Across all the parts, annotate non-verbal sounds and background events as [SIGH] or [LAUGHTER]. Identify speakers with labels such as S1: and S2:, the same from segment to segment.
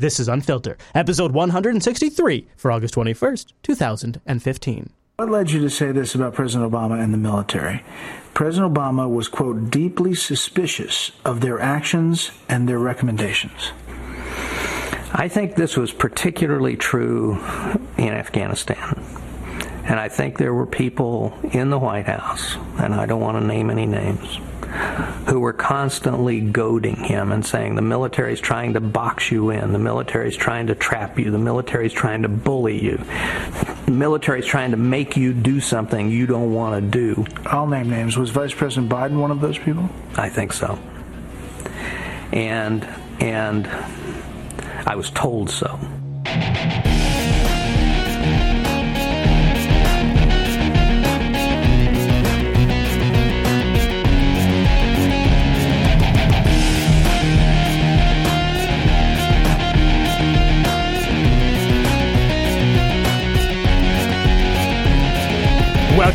S1: This is Unfilter, episode 163 for August 21st, 2015.
S2: What led you to say this about President Obama and the military? President Obama was, quote, deeply suspicious of their actions and their recommendations.
S3: I think this was particularly true in Afghanistan. And I think there were people in the White House, and I don't want to name any names, who were constantly goading him and saying the military is trying to box you in, the military is trying to trap you, the military is trying to bully you, the military is trying to make you do something you don't want to do.
S2: I'll name names. Was Vice President Biden one of those people?
S3: I think so. And and I was told so.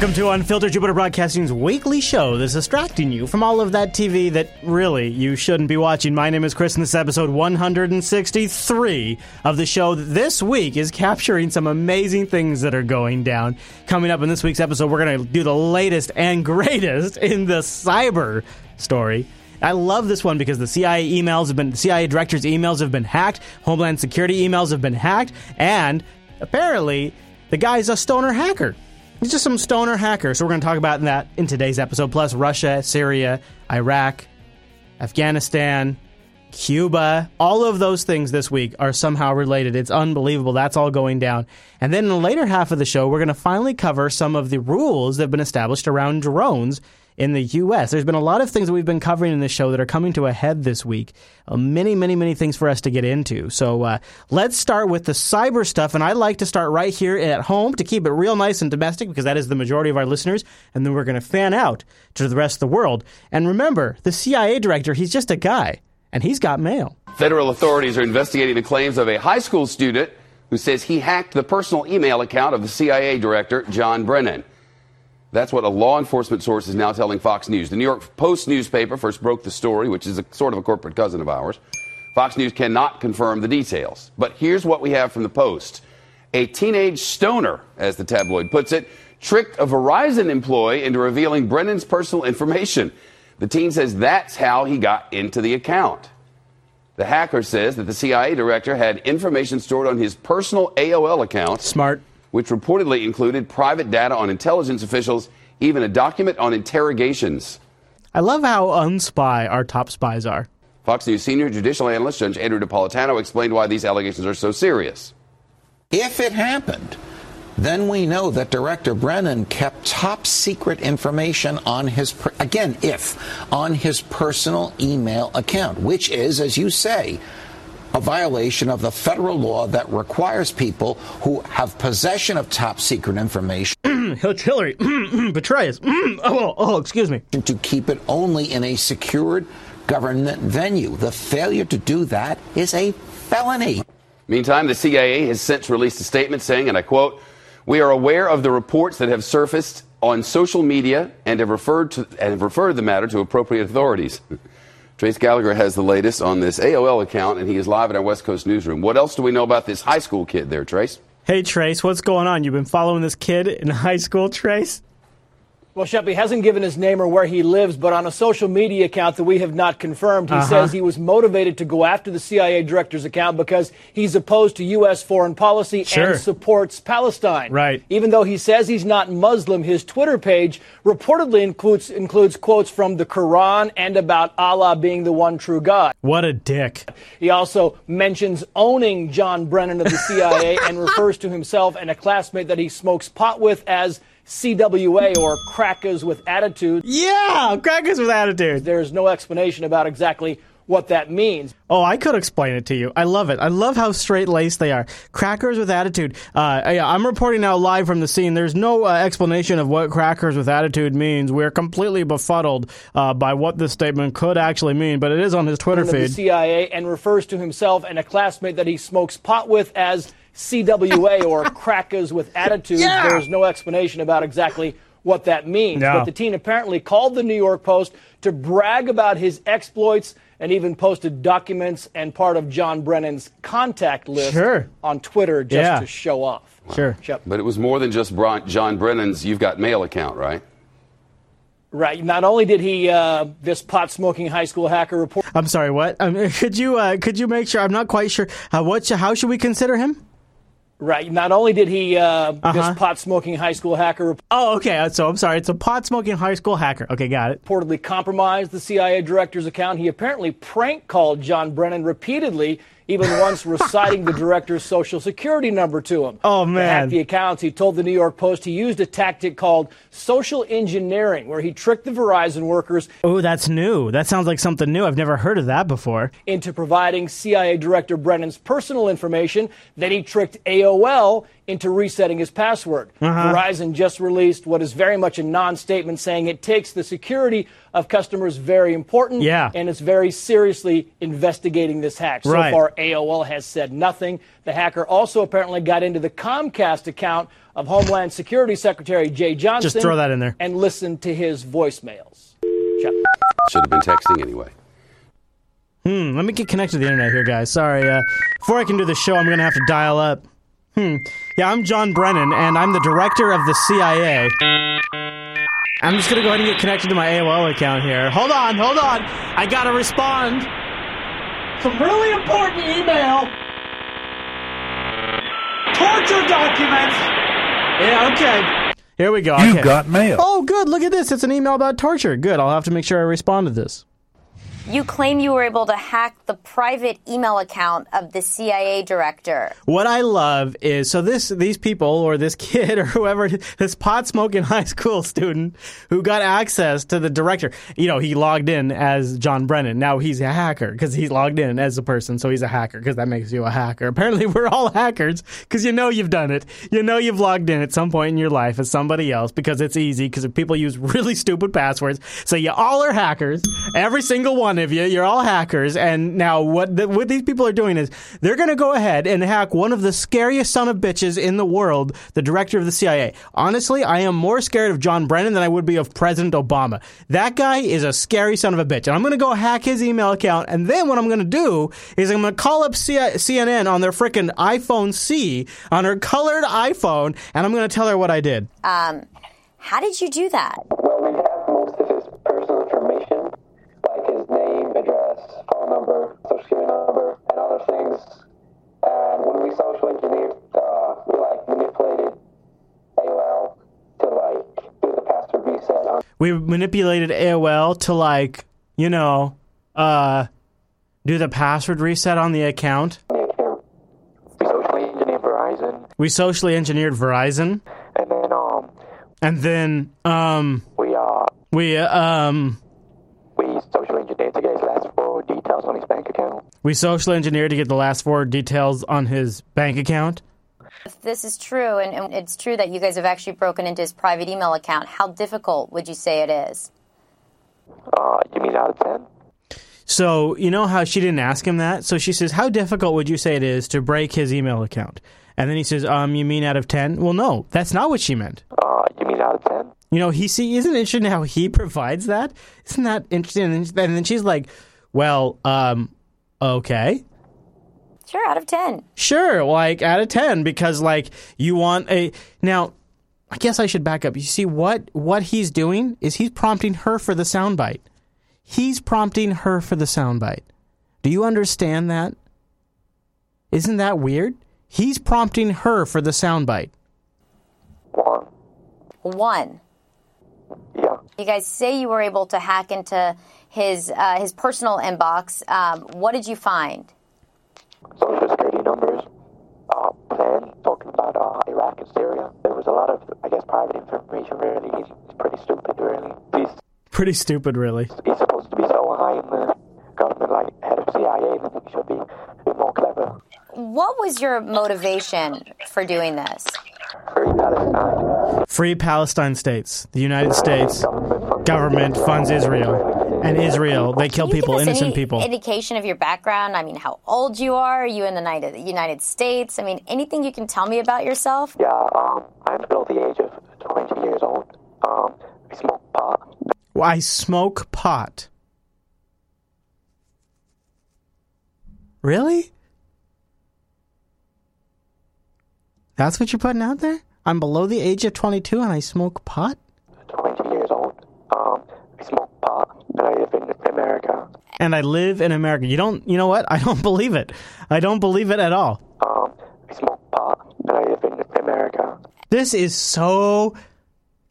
S1: Welcome to Unfilter Jupiter Broadcasting's weekly show that's distracting you from all of that TV that really you shouldn't be watching. My name is Chris, and this is episode 163 of the show that this week is capturing some amazing things that are going down. Coming up in this week's episode, we're going to do the latest and greatest in the cyber story. I love this one because the CIA emails have been, the CIA director's emails have been hacked, Homeland Security emails have been hacked, and apparently the guy's a stoner hacker. He's just some stoner hacker. So we're going to talk about that in today's episode. Plus, Russia, Syria, Iraq, Afghanistan, Cuba, all of those things this week are somehow related. It's unbelievable. That's all going down. And then in the later half of the show, we're going to finally cover some of the rules that have been established around drones in the U.S. There's been a lot of things that we've been covering in this show that are coming to a head this week. Uh, many, many, many things for us to get into. So uh, let's start with the cyber stuff. And I like to start right here at home to keep it real nice and domestic because that is the majority of our listeners. And then we're going to fan out to the rest of the world. And remember, the CIA director, he's just a guy, and he's got mail.
S4: Federal authorities are investigating the claims of a high school student who says he hacked the personal email account of the CIA director, John Brennan. That's what a law enforcement source is now telling Fox News. The New York Post newspaper first broke the story, which is a, sort of a corporate cousin of ours. Fox News cannot confirm the details. But here's what we have from the Post. A teenage stoner, as the tabloid puts it, tricked a Verizon employee into revealing Brennan's personal information. The teen says that's how he got into the account. The hacker says that the CIA director had information stored on his personal AOL account.
S1: Smart
S4: which reportedly included private data on intelligence officials, even a document on interrogations.
S1: I love how unspy our top spies are.
S4: Fox News senior judicial analyst Judge Andrew Napolitano explained why these allegations are so serious.
S5: If it happened, then we know that Director Brennan kept top secret information on his, again, if, on his personal email account, which is, as you say, a violation of the federal law that requires people who have possession of top secret information. [CLEARS THROAT]
S1: Hillary, [CLEARS THROAT] Petraeus. [CLEARS THROAT] Oh, oh, oh, excuse me.
S5: To keep it only in a secured government venue. The failure to do that is a felony.
S4: Meantime, the CIA has since released a statement saying, and I quote, We are aware of the reports that have surfaced on social media and have referred to and have referred the matter to appropriate authorities. [LAUGHS] Trace Gallagher has the latest on this AOL account, and he is live in our West Coast newsroom. What else do we know about this high school kid there, Trace?
S1: Hey, Trace, what's going on? You've been following this kid in [LAUGHS] high school, Trace?
S6: Well, Sheppy hasn't given his name or where he lives, but on a social media account that we have not confirmed, he uh-huh. says he was motivated to go after the CIA director's account because he's opposed to U.S. foreign policy sure. and supports Palestine.
S1: Right.
S6: Even though he says he's not Muslim, his Twitter page reportedly includes, includes quotes from the Quran and about Allah being the one true God.
S1: What a dick.
S6: He also mentions owning John Brennan of the CIA [LAUGHS] and refers to himself and a classmate that he smokes pot with as CWA or crackers with attitude.
S1: Yeah, crackers with attitude.
S6: There's no explanation about exactly what that means.
S1: Oh, I could explain it to you. I love it. I love how straight laced they are. Crackers with attitude. Uh, I'm reporting now live from the scene. There's no uh, explanation of what crackers with attitude means. We're completely befuddled uh, by what this statement could actually mean, but it is on his Twitter feed.
S6: The CIA and refers to himself and a classmate that he smokes pot with as CWA or [LAUGHS] crackers with attitude. Yeah! There's no explanation about exactly what that means. No. But the teen apparently called the New York Post to brag about his exploits and even posted documents and part of John Brennan's contact list
S1: Sure.
S6: on Twitter just
S1: Yeah.
S6: to show off.
S1: Sure.
S6: Shep.
S7: But it was more than just Bron- John Brennan's You've Got Mail account, right?
S6: Right. Not only did he, uh, this pot smoking high school hacker report
S1: I'm sorry. What? Um, [LAUGHS] could you uh, could you make sure? I'm not quite sure. Uh, what? How should we consider him?
S6: Right. Not only did he, uh,
S1: Uh-huh.
S6: this pot smoking high school hacker
S1: Oh, okay. uh, So I'm sorry. It's a pot smoking high school hacker. Okay, got it.
S6: reportedly compromised the CIA director's account, he apparently prank called John Brennan repeatedly, even [LAUGHS] once reciting the director's social security number to him.
S1: Oh,
S6: To
S1: man.
S6: hack the accounts, he told the New York Post he used a tactic called social engineering, where he tricked the Verizon workers
S1: Oh, that's new. That sounds like something new. I've never heard of that before.
S6: into providing CIA Director Brennan's personal information. Then he tricked AOL into resetting his password.
S1: Uh-huh.
S6: Verizon just released what is very much a non statement saying it takes the security of customers very important
S1: Yeah.
S6: and it's very seriously investigating this hack. So
S1: Right.
S6: far, AOL has said nothing. The hacker also apparently got into the Comcast account of Homeland Security Secretary Jeh Johnson.
S1: throw that in there.
S6: And listen to his voicemails. Shep.
S7: Should have been texting anyway.
S1: Hmm, let me get connected to the internet here, guys. Sorry. Uh, before I can do the show, I'm going to have to dial up. Hmm. Yeah, I'm John Brennan, and I'm the director of the CIA. I'm just going to go ahead and get connected to my AOL account here. Hold on, hold on. I got to respond. Some really important email. Torture documents. Yeah, okay. Here we go.
S8: You've
S1: okay.
S8: got mail.
S1: Oh, good. Look at this. It's an email about torture. Good. I'll have to make sure I respond to this.
S9: You claim you were able to hack the private email account of the CIA director.
S1: What I love is so this these people or this [LAUGHS] kid or whoever this pot smoking [LAUGHS] high school student who got access to the director. You know, he logged in as John Brennan. Now he's a hacker because he's logged in as a person, so he's a hacker because that makes you a hacker. [LAUGHS] Apparently, we're all hackers because you know you've done it. You know you've logged in at some point in your life as somebody else because it's easy because people use really stupid passwords. So you all are hackers. Every single one of you, you're all hackers. And now what the, what these people are doing is they're going to go ahead and hack one of the scariest son of bitches in the world, the director of the CIA. Honestly, I am more scared of John Brennan than I would be of President Obama. That guy is a scary son of a bitch. And I'm going to go hack his email account. And then what I'm going to do is I'm going to call up C- CNN on their frickin' iPhone C, on her colored iPhone, and I'm going to tell her what I did.
S9: Um, how did you do that?
S10: Phone number, social security number, and other things. And when we social engineered, uh, we like manipulated AOL to like do the password reset on
S1: we manipulated AOL to like, you know, uh, do the password reset on the account.
S10: We socially engineered Verizon,
S1: We socially engineered Verizon,
S10: and then um,
S1: and then um,
S10: we uh,
S1: we um,
S10: we socially engineered to get
S1: the last four details on his bank account.
S9: If this is true, and, and it's true that you guys have actually broken into his private email account, how difficult would you say it is?
S10: Uh, you mean out of ten?
S1: So you know how she didn't ask him that. So she says, "How difficult would you say it is to break his email account?" And then he says, "Um, you mean out of 10? Well, no, that's not what she meant.
S10: Uh, you mean out of ten?
S1: You know, he see isn't it interesting how he [LAUGHS] provides that? Isn't that interesting? And then, and then she's like, "Well, um, okay."
S9: Sure, out of 10.
S1: Sure, like out of 10 because like you want a Now, I guess I should back up. You see what what he's doing is he's prompting her for the soundbite. He's prompting her for the soundbite. Do you understand that? Isn't that weird? He's prompting her for the soundbite.
S10: One.
S9: One.
S10: Yeah.
S9: You guys say you were able to hack into his uh, his personal inbox. Um, what did you find?
S10: social security numbers, uh, plan talking about uh, Iraq and Syria. There was a lot of, I guess, private information. Really, he's, he's pretty stupid. Really, he's
S1: Pretty stupid, really.
S10: he's supposed to be so high in the government, like head of CIA. Then he should be, be more clever.
S9: What was your motivation for doing this?
S10: Free Palestine.
S1: Free Palestine states. The United States
S10: government funds
S1: Israel. And Israel, they kill
S9: Can you
S1: people,
S9: give us
S1: innocent
S9: any
S1: people.
S9: Indication of your background. I mean, how old you are? Are you in the United United States? I mean, anything you can tell me about yourself?
S10: Yeah, um, I'm below the age of 20 years old. Um, I smoke pot.
S1: I smoke pot. Really? That's what you're putting out there? I'm below the age of 22 and I smoke pot?
S10: 20 years old. Um, I smoke pot, and I live in America.
S1: And I live in America. You don't, you know what? I don't [LAUGHS] believe it. I don't believe it at all.
S10: Um, I smoke pot, and I live in America.
S1: This is so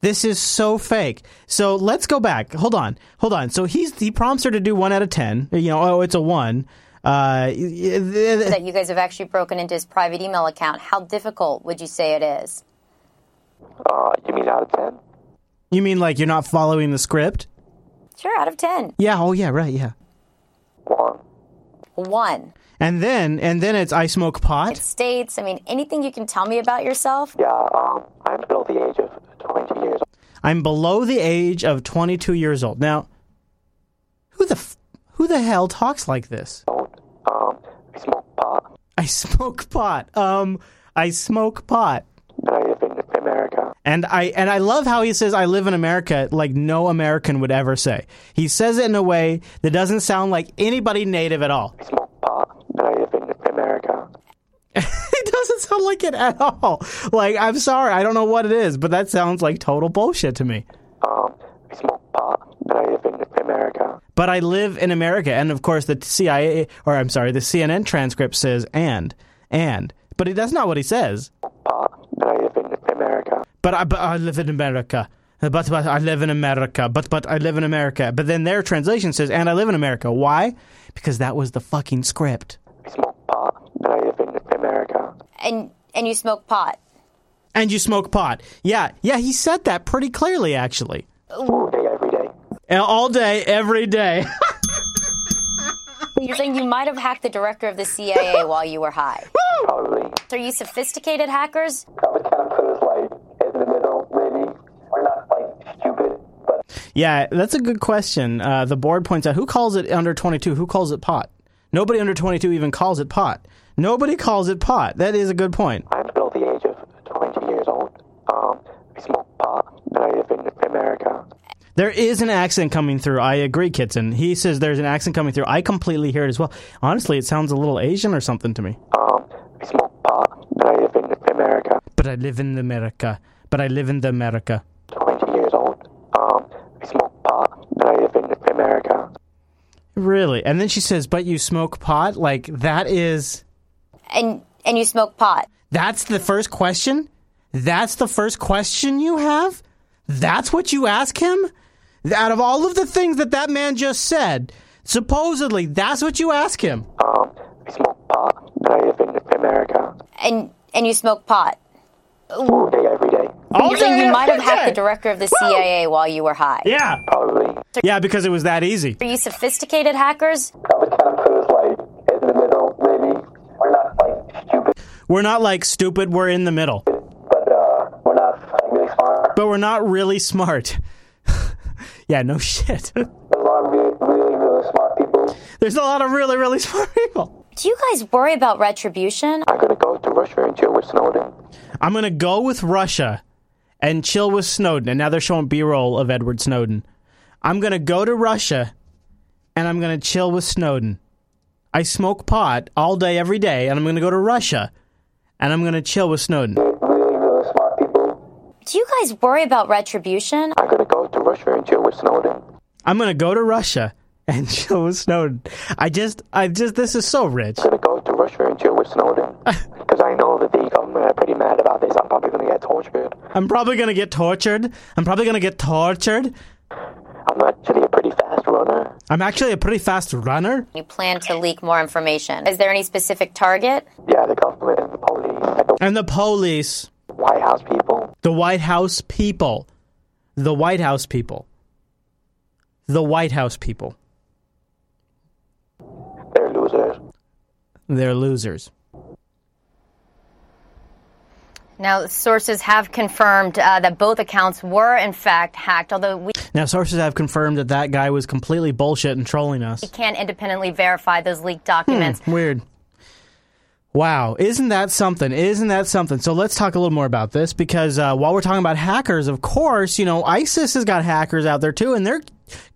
S1: this is so fake. So let's go back. Hold on. Hold on. So he's he prompts her to do 1 out of 10. You know, oh, it's a 1. Uh,
S9: that you guys have actually broken into his private email account. How difficult would you say it is?
S10: Uh, you mean out of 10?
S1: You mean like you're not following the script?
S9: Sure, out of 10.
S1: Yeah, oh yeah, right, yeah.
S10: 1.
S9: 1.
S1: And then and then it's I smoke pot.
S9: It states, I mean, anything you can tell me about yourself?
S10: Yeah, um, I'm below the age of 20 years old.
S1: I'm below the age of 22 years old. Now, who the f- who the hell talks like this?
S10: Um, I smoke pot.
S1: I smoke pot. Um, I smoke pot.
S10: I live in America.
S1: And I and I love how he says I live in America like no American would ever say. He says it in a way that doesn't sound like anybody native at all.
S10: Pot. And I live in America. [LAUGHS]
S1: it doesn't sound like it at all. Like I'm sorry, I don't know what it is, but that sounds like total bullshit to me.
S10: Um, I smoke pot. I live in America.
S1: But I live in America, and of course the CIA, or I'm sorry, the CNN transcript says and and, but he, that's not what he says.
S10: And I live in America.
S1: But I, but I live in America. But, but I live in America. But but I live in America. But then their translation says, and I live in America. Why? Because that was the fucking script.
S10: I smoke pot. And I live in America.
S9: And and you smoke pot.
S1: And you smoke pot. Yeah, yeah, he said that pretty clearly, actually.
S10: All day, every day.
S1: Uh, all day, every day. [LAUGHS]
S9: You're saying you might have hacked the director of the CIA while you were high.
S10: Probably.
S9: Are you sophisticated hackers?
S10: I would kind of put us like in the middle, maybe. We're not like stupid, but
S1: yeah, that's a good question. Uh, the board points out who calls it under 22? Who calls it pot? Nobody under 22 even calls it pot. Nobody calls it pot. That is a good point.
S10: I'm below the age of 20 years old. Um, I smoke pot, and I live in America.
S1: There is an accent coming through. I agree, Kitson. He says there's an accent coming through. I completely hear it as well. Honestly, it sounds a little Asian or something to me.
S10: Um, I smoke pot, and I live in America.
S1: But I live in America. But I live in the America.
S10: 20 years old. Um, I smoke pot, and I live in America.
S1: Really? And then she says, "But you smoke pot?" Like that is
S9: And and you smoke pot.
S1: That's the first question? That's the first question you have? That's what you ask him? Out of all of the things that that man just said, supposedly that's what you ask him.
S10: Um, I smoke pot, and I live in America.
S9: And and you smoke pot.
S10: All day, every day.
S1: All
S9: You're saying
S1: day,
S9: you might have hacked the director of the CIA while you were high.
S1: Yeah.
S10: Probably.
S1: Yeah, because it was that easy.
S9: Are you sophisticated hackers?
S10: I would kind of put us like in the middle, maybe. We're not like stupid,
S1: We're not like stupid, we're in the middle.
S10: but uh, we're not like really smart.
S1: But we're not really smart. [LAUGHS] yeah, no shit. [LAUGHS]
S10: There's a lot of really, really, really smart people.
S1: There's a lot of really, really [LAUGHS] smart people.
S9: Do you guys worry about retribution?
S10: I'm gonna go to Russia and chill with Snowden.
S1: I'm going to go with Russia and chill with Snowden. And now they're showing B roll of Edward Snowden. I'm going to go to Russia and I'm going to chill with Snowden. I smoke pot all day, every day, and I'm going to go to Russia and I'm going to chill with Snowden.
S10: Really, really smart people.
S9: Do you guys worry about retribution?
S10: I'm gonna go to Russia and chill with Snowden.
S1: I'm going to go to Russia and [LAUGHS] chill with Snowden. I just, I just, this is so rich.
S10: I'm gonna go to Russia and chill with Snowden. [LAUGHS] Because I know that the government are uh, pretty mad about this. I'm probably gonna get tortured.
S1: I'm probably going to get tortured. I'm probably going to get tortured.
S10: I'm actually a pretty fast runner.
S1: I'm actually a pretty fast runner.
S9: You plan to leak more information. Is there any specific target?
S10: Yeah, the government and the police the
S1: And the police,
S10: White House people.
S1: the White House people, the White House people, the White House people.
S10: They're losers.
S1: They're losers.
S9: Now, sources have confirmed uh, that both accounts were, in fact, hacked, although we
S1: Now, sources have confirmed that that guy was completely bullshit and trolling us.
S9: We can't independently verify those leaked documents.
S1: Weird. Wow, isn't that something? Isn't that something? So let's talk a little more about this because uh, while we're talking about hackers, of course, you know ISIS has got hackers out there too, and they're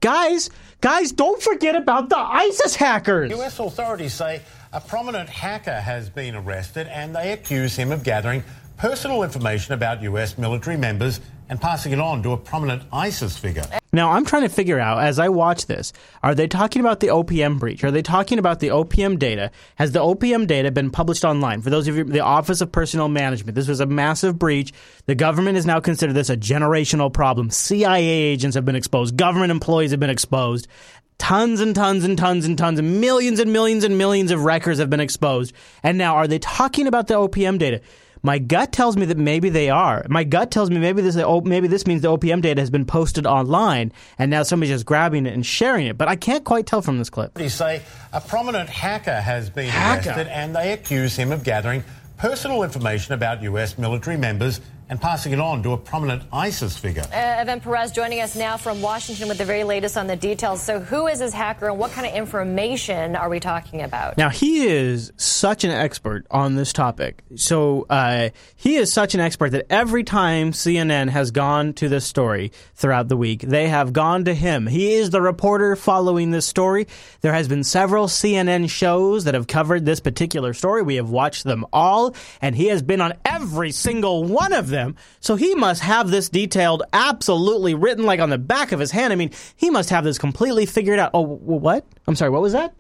S1: guys, guys, don't forget about the ISIS hackers.
S8: U.S. authorities say A prominent hacker has been arrested and they accuse him of gathering personal information about US military members and passing it on to a prominent ISIS figure.
S1: Now, I'm trying to figure out as I watch this, are they talking about the OPM breach? Are they talking about the OPM data? Has the OPM data been published online? For those of you, the Office of Personnel Management, this was a massive breach. The government has now considered this a generational problem. CIA agents have been exposed, government employees have been exposed. Tons and tons and tons and tons and millions and millions and millions of records have been exposed. And now, are they talking about the OPM data? My gut tells me that maybe they are. My gut tells me maybe this maybe this means the OPM data has been posted online and now somebody's just grabbing it and sharing it. But I can't quite tell from this clip.
S8: You say a prominent hacker has been
S1: Hacker?
S8: arrested and they accuse him of gathering personal information about US military members and passing it on to a prominent ISIS figure.
S11: Uh, Evan Perez joining us now from Washington with the very latest on the details. So, who is this hacker and what kind of information are we talking about?
S1: Now he is such an expert on this topic. So uh, he is such an expert that every time CNN has gone to this story throughout the week, they have gone to him. He is the reporter following this story. There has been several CNN shows that have covered this particular story. We have watched them all, and he has been on every single one of them. So he must have this detailed, absolutely written like on the back of his hand. I mean, he must have this completely figured out. Oh, what? I'm sorry. What was that?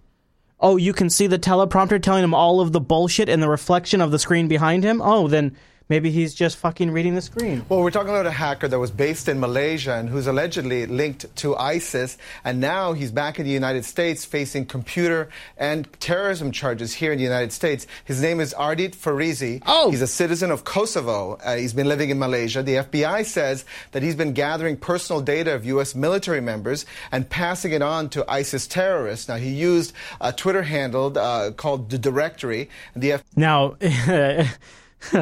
S1: Oh, you can see the teleprompter telling him all of the bullshit in the reflection of the screen behind him? Oh, then maybe he's just fucking reading the screen.
S12: Well, we're talking about a hacker that was based in Malaysia and who's allegedly linked to ISIS, and now he's back in the United States facing computer and terrorism charges here in the United States. His name is Ardit Ferizi. Oh! He's a citizen of Kosovo. Uh, he's been living in Malaysia. The FBI says that he's been gathering personal data of U.S. military members and passing it on to ISIS terrorists. Now, he used a Twitter handle uh, called The Directory. The F-
S1: Now, [LAUGHS] [LAUGHS]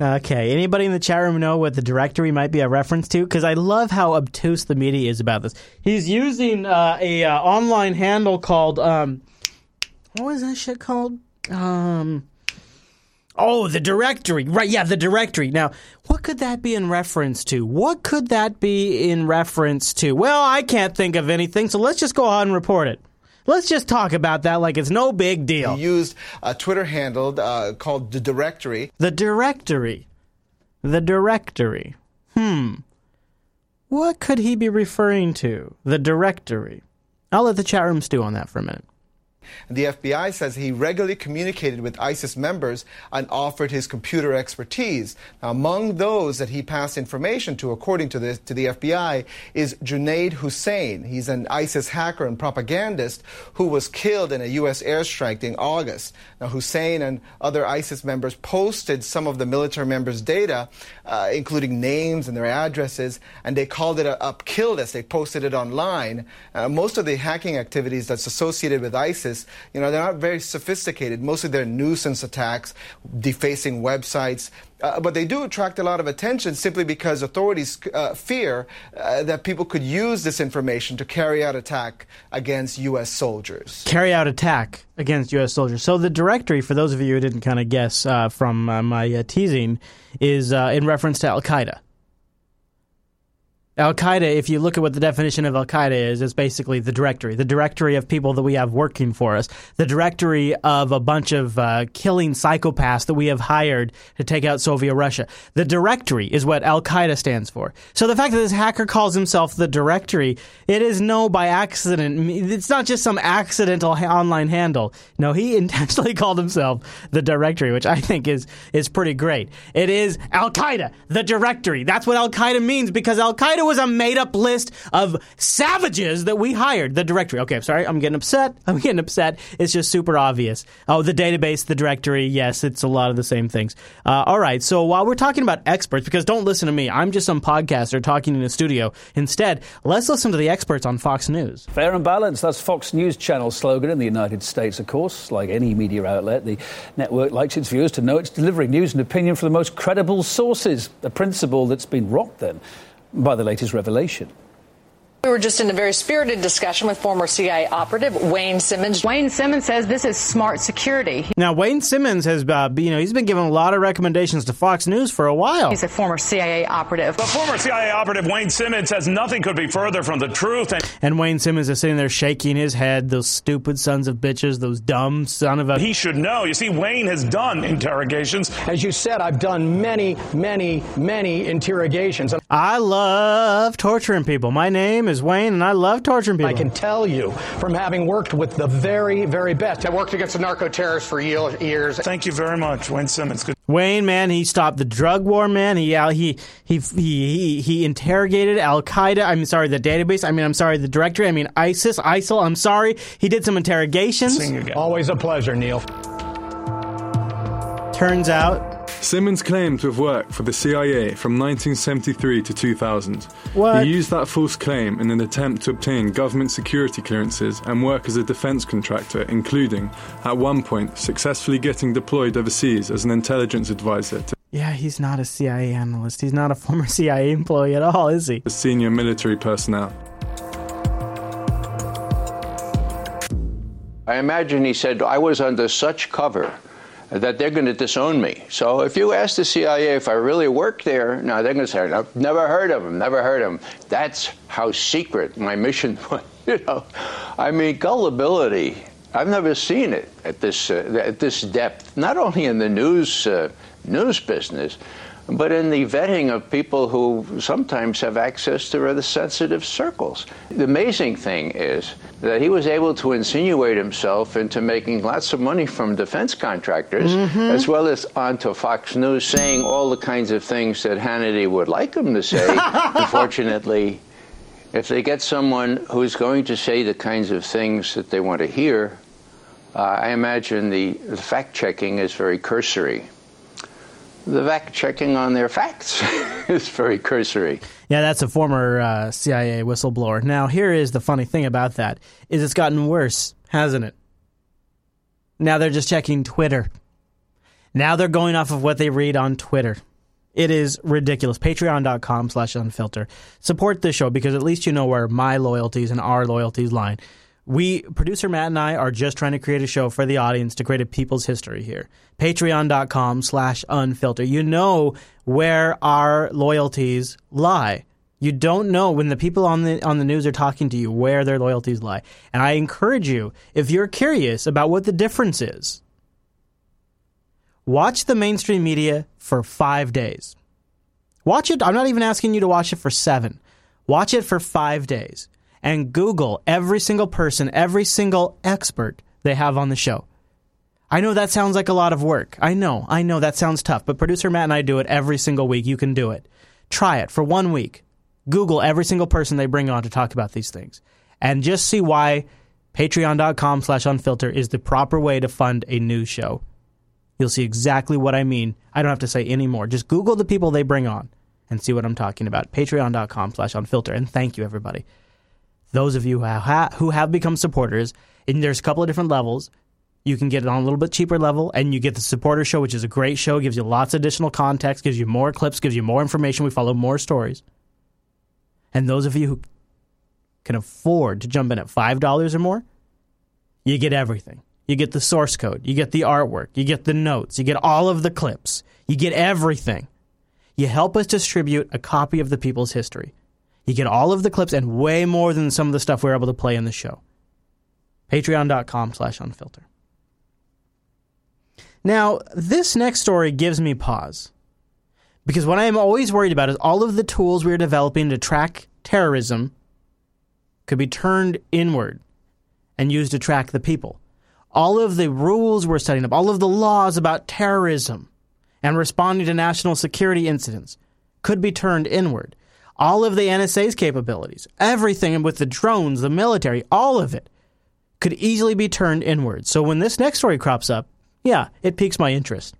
S1: okay. Anybody in the chat room know what the directory might be a reference to? Because I love how obtuse the media is about this. He's using uh, a uh, online handle called um, what was that shit called? Um, oh, the directory. Right? Yeah, the directory. Now, what could that be in reference to? What could that be in reference to? Well, I can't think of anything, so let's just go ahead and report it. Let's just talk about that like it's no big deal.
S12: He used a Twitter handle uh, called The Directory.
S1: The directory. The directory. Hmm. What could he be referring to? The directory. I'll let the chat room stew on that for a minute.
S12: The FBI says he regularly communicated with ISIS members and offered his computer expertise. Now, among those that he passed information to, according to the, to the FBI, is Junaid Hussain. He's an ISIS hacker and propagandist who was killed in a U.S. airstrike in August. Now, Hussain and other ISIS members posted some of the military members' data, uh, including names and their addresses, and they called it a, a kill list. They posted it online. Uh, most of the hacking activities that's associated with ISIS you know, they're not very sophisticated. Mostly they're nuisance attacks, defacing websites. Uh, but they do attract a lot of attention simply because authorities uh, fear uh, that people could use this information to carry out attack against U.S. soldiers.
S1: Carry out attack against U.S. soldiers. So the directory, for those of you who didn't kind of guess uh, from uh, my uh, teasing, is in reference to Al Qaeda. Al Qaeda, if you look at what the definition of Al Qaeda is, is basically the directory, the directory of people that we have working for us, the directory of a bunch of uh, killing psychopaths that we have hired to take out Soviet Russia. The directory is what Al Qaeda stands for. So the fact that this hacker calls himself the directory, it is no by accident. It's not just some accidental ha- online handle. No, he [LAUGHS] intentionally called himself the directory, which I think is is pretty great. It is Al Qaeda, the directory. That's what Al Qaeda means because Al Qaeda was a made up list of savages that we hired. The directory. Okay, I'm sorry. I'm getting upset. [LAUGHS] I'm getting upset. It's just super obvious. Oh, the database, the directory. Yes, it's a lot of the same things. Uh, all right. So while we're talking about experts, because don't listen to me, I'm just some podcaster talking in a studio. Instead, let's listen to the experts on Fox News.
S13: Fair and balanced. That's Fox News Channel slogan in the United States, of course. Like any media outlet, the network likes its viewers to know it's delivering news and opinion from the most credible sources. A principle that's been rocked then by the latest revelation.
S14: We were just in a very spirited discussion with former CIA operative Wayne Simmons.
S15: Wayne Simmons says this is smart security.
S1: Now, Wayne Simmons has, uh, you know, he's been giving a lot of recommendations to Fox News for a while.
S15: He's a former CIA operative.
S16: The former CIA operative Wayne Simmons says nothing could be further from the truth. And,
S1: and Wayne Simmons is sitting there shaking his head. Those stupid sons of bitches. Those dumb son of a.
S16: He should know. You see, Wayne has done interrogations.
S17: As you said, I've done many, many, many interrogations.
S1: I love torturing people. My name is Wayne, and I love torturing people.
S17: I can tell you from having worked with the very, very best.
S18: I worked against the narco terrorists for years.
S16: Thank you very much, Wayne Simmons. Good.
S1: Wayne, man, he stopped the drug war, man. He uh, he he he he, he interrogated Al Qaeda. I'm sorry, the database. I mean, I'm sorry, the directory. I mean, ISIS, ISIL. I'm sorry. He did some interrogations.
S17: Always a pleasure, Neil.
S1: Turns out
S19: Simmons claimed to have worked for the CIA from 1973 to 2000.
S1: What?
S19: He used that false claim in an attempt to obtain government security clearances and work as a defense contractor, including, at one point, successfully getting deployed overseas as an intelligence advisor to
S1: yeah, he's not a CIA analyst. He's not a former [LAUGHS] CIA employee at all, is he?
S19: Senior military personnel.
S20: I imagine he said, I was under such cover that they're going to disown me. So if you ask the CIA if I really worked there, no, they're going to say, I've never heard of him, never heard of him. That's how secret my mission [LAUGHS] was. You know, I mean, gullibility. I've never seen it at this uh, at this depth. Not only in the news uh, news business, but in the vetting of people who sometimes have access to rather sensitive circles. The amazing thing is that he was able to insinuate himself into making lots of money from defense contractors,
S1: Mm-hmm.
S20: as well as onto Fox News, saying all the kinds of things that Hannity would like him to say. [LAUGHS] Unfortunately, if they get someone who's going to say the kinds of things that they want to hear, uh, I imagine the, the fact checking is very cursory the fact checking on their facts [LAUGHS] is very cursory.
S1: Yeah, that's a former uh, CIA whistleblower. Now, here is the funny thing about that is it's gotten worse, hasn't it? Now they're just checking Twitter. Now they're going off of what they read on Twitter. It is ridiculous. Patreon.com slash unfilter. Support this show because at least you know where my loyalties and our loyalties lie. We, producer Matt and I, are just trying to create a show for the audience to create a people's history here. Patreon.com slash unfilter. You know where our loyalties lie. You don't know when the people on the on the news are talking to you where their loyalties lie. And I encourage you, if you're curious about what the difference is, watch the mainstream media for five days. Watch it. I'm not even asking you to watch it for seven. Watch it for five days and Google every single person, every single expert they have on the show. I know that sounds like a lot of work. I know, I know that sounds tough, but producer Matt and I do it every single week. You can do it. Try it for one week. Google every single person they bring on to talk about these things. And just see why patreon.com slash unfilter is the proper way to fund a news show. You'll see exactly what I mean. I don't have to say any more. Just Google the people they bring on and see what I'm talking about. Patreon.com slash unfilter. And thank you, everybody those of you who have, who have become supporters, and there's a couple of different levels. You can get it on a little bit cheaper level, and you get the supporter show, which is a great show, gives you lots of additional context, gives you more clips, gives you more information. We follow more stories. And those of you who can afford to jump in at $5 or more, you get everything. You get the source code, you get the artwork, you get the notes, you get all of the clips, you get everything. You help us distribute a copy of the people's history. You get all of the clips and way more than some of the stuff we are able to play in the show. Patreon.com slash unfilter. Now, this next story gives me pause. Because what I am always worried about is all of the tools we are developing to track terrorism could be turned inward and used to track the people. All of the rules we're setting up, all of the laws about terrorism and responding to national security incidents could be turned inward all of the NSA's capabilities, everything with the drones, the military, all of it could easily be turned inward. So when this next story crops up, yeah, it piques my interest.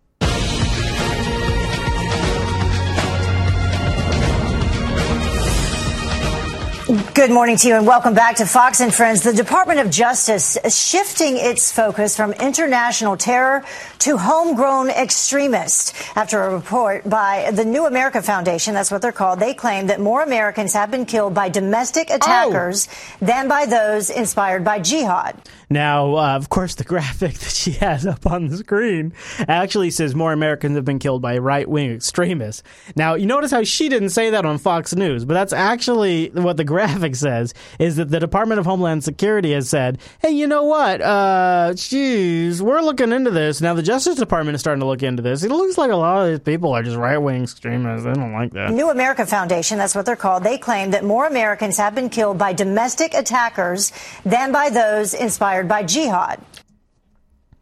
S21: Good morning to you and welcome back to Fox and Friends. The Department of Justice shifting its focus from international terror to homegrown extremists. After a report by the New America Foundation, that's what they're called, they claim that more Americans have been killed by domestic oh. attackers oh. than by those inspired by jihad.
S1: Now, uh, of course, the [LAUGHS] graphic that she has up on the screen actually says more Americans have been killed by right wing extremists. Now, you notice how she didn't say that on Fox News, but that's actually what the [LAUGHS] graphic says is that the Department of Homeland Security has said, hey, you know what? Uh, geez, we're looking into this. Now, the Justice Department is starting to look into this. It looks like a lot of these people are just right wing extremists. They don't like that.
S21: New America Foundation, that's what they're called, they claim that more Americans have been killed by domestic attackers than by those inspired inspired by jihad.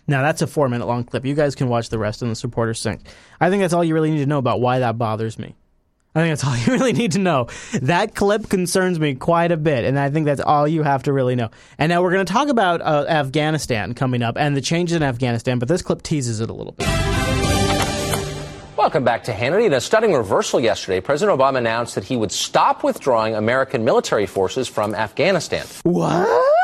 S1: Now, that's a four minute long clip. You guys can watch the rest in the supporter sync. I think that's all you really need to know about why that bothers me. I think that's [LAUGHS] all you really need to know. That clip concerns me quite a bit, and I think that's all you have to really know. And now we're going to talk about uh, Afghanistan coming up and the changes in Afghanistan, but this clip teases it a little bit.
S22: Welcome back to Hannity. In a stunning reversal yesterday, President Obama announced that he would stop withdrawing American military forces from Afghanistan.
S1: What?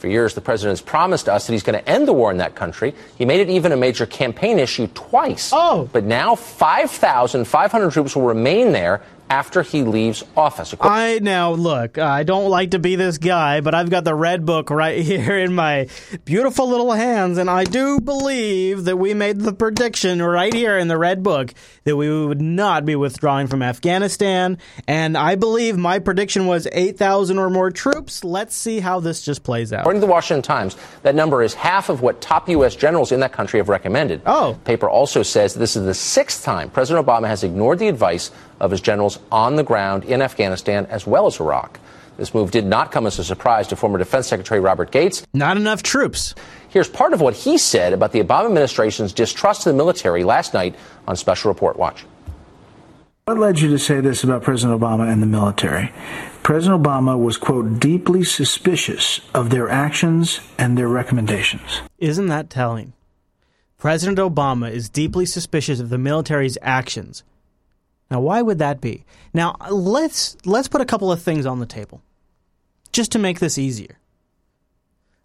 S22: For years, the president has promised us that he's going to end the war in that country. He made it even a major campaign issue twice.
S1: Oh.
S22: But now 5,500 troops will remain there after he leaves office.
S1: I now look, I don't like to be this guy, but I've got the red book right [LAUGHS] here in my beautiful little hands, and I do believe that we made the prediction right here in the red book that we would not be withdrawing from Afghanistan, and I believe my prediction was 8,000 or more troops. Let's see how this just plays out.
S22: According to the Washington Times, that number is half of what top U.S. generals in that country have recommended.
S1: Oh.
S22: The paper also says this is the sixth time President Obama has ignored the advice of his generals on the ground in Afghanistan as well as Iraq. This move did not come as a surprise to former Defense Secretary Robert Gates.
S1: Not enough troops.
S22: Here's part of what he said about the Obama administration's distrust of the military last night on Special Report Watch.
S2: What led you to say this about President Obama and the military? President Obama was, quote, deeply suspicious of their actions and their recommendations.
S1: Isn't that telling? President Obama is deeply suspicious of the military's actions now, why would that be? Now, let's let's put a couple of things on the table, just to make this easier.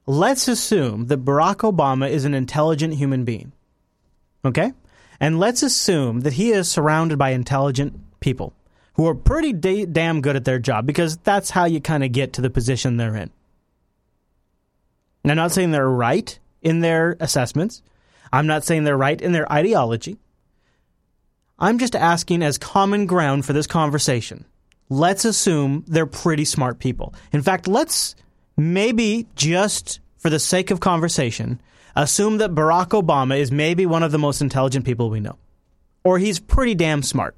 S1: Let's assume that Barack Obama is an intelligent human being. Okay? And let's assume that he is surrounded by intelligent people who are pretty da- damn good at their job because that's how you kind of get to the position they're in. I'm not saying they're right in their assessments. I'm not saying they're right in their ideology. I'm just asking as common ground for this conversation. Let's assume they're pretty smart people. In fact, let's maybe just for the sake of conversation, assume that Barack Obama is maybe one of the most intelligent people we know. Or he's pretty damn smart,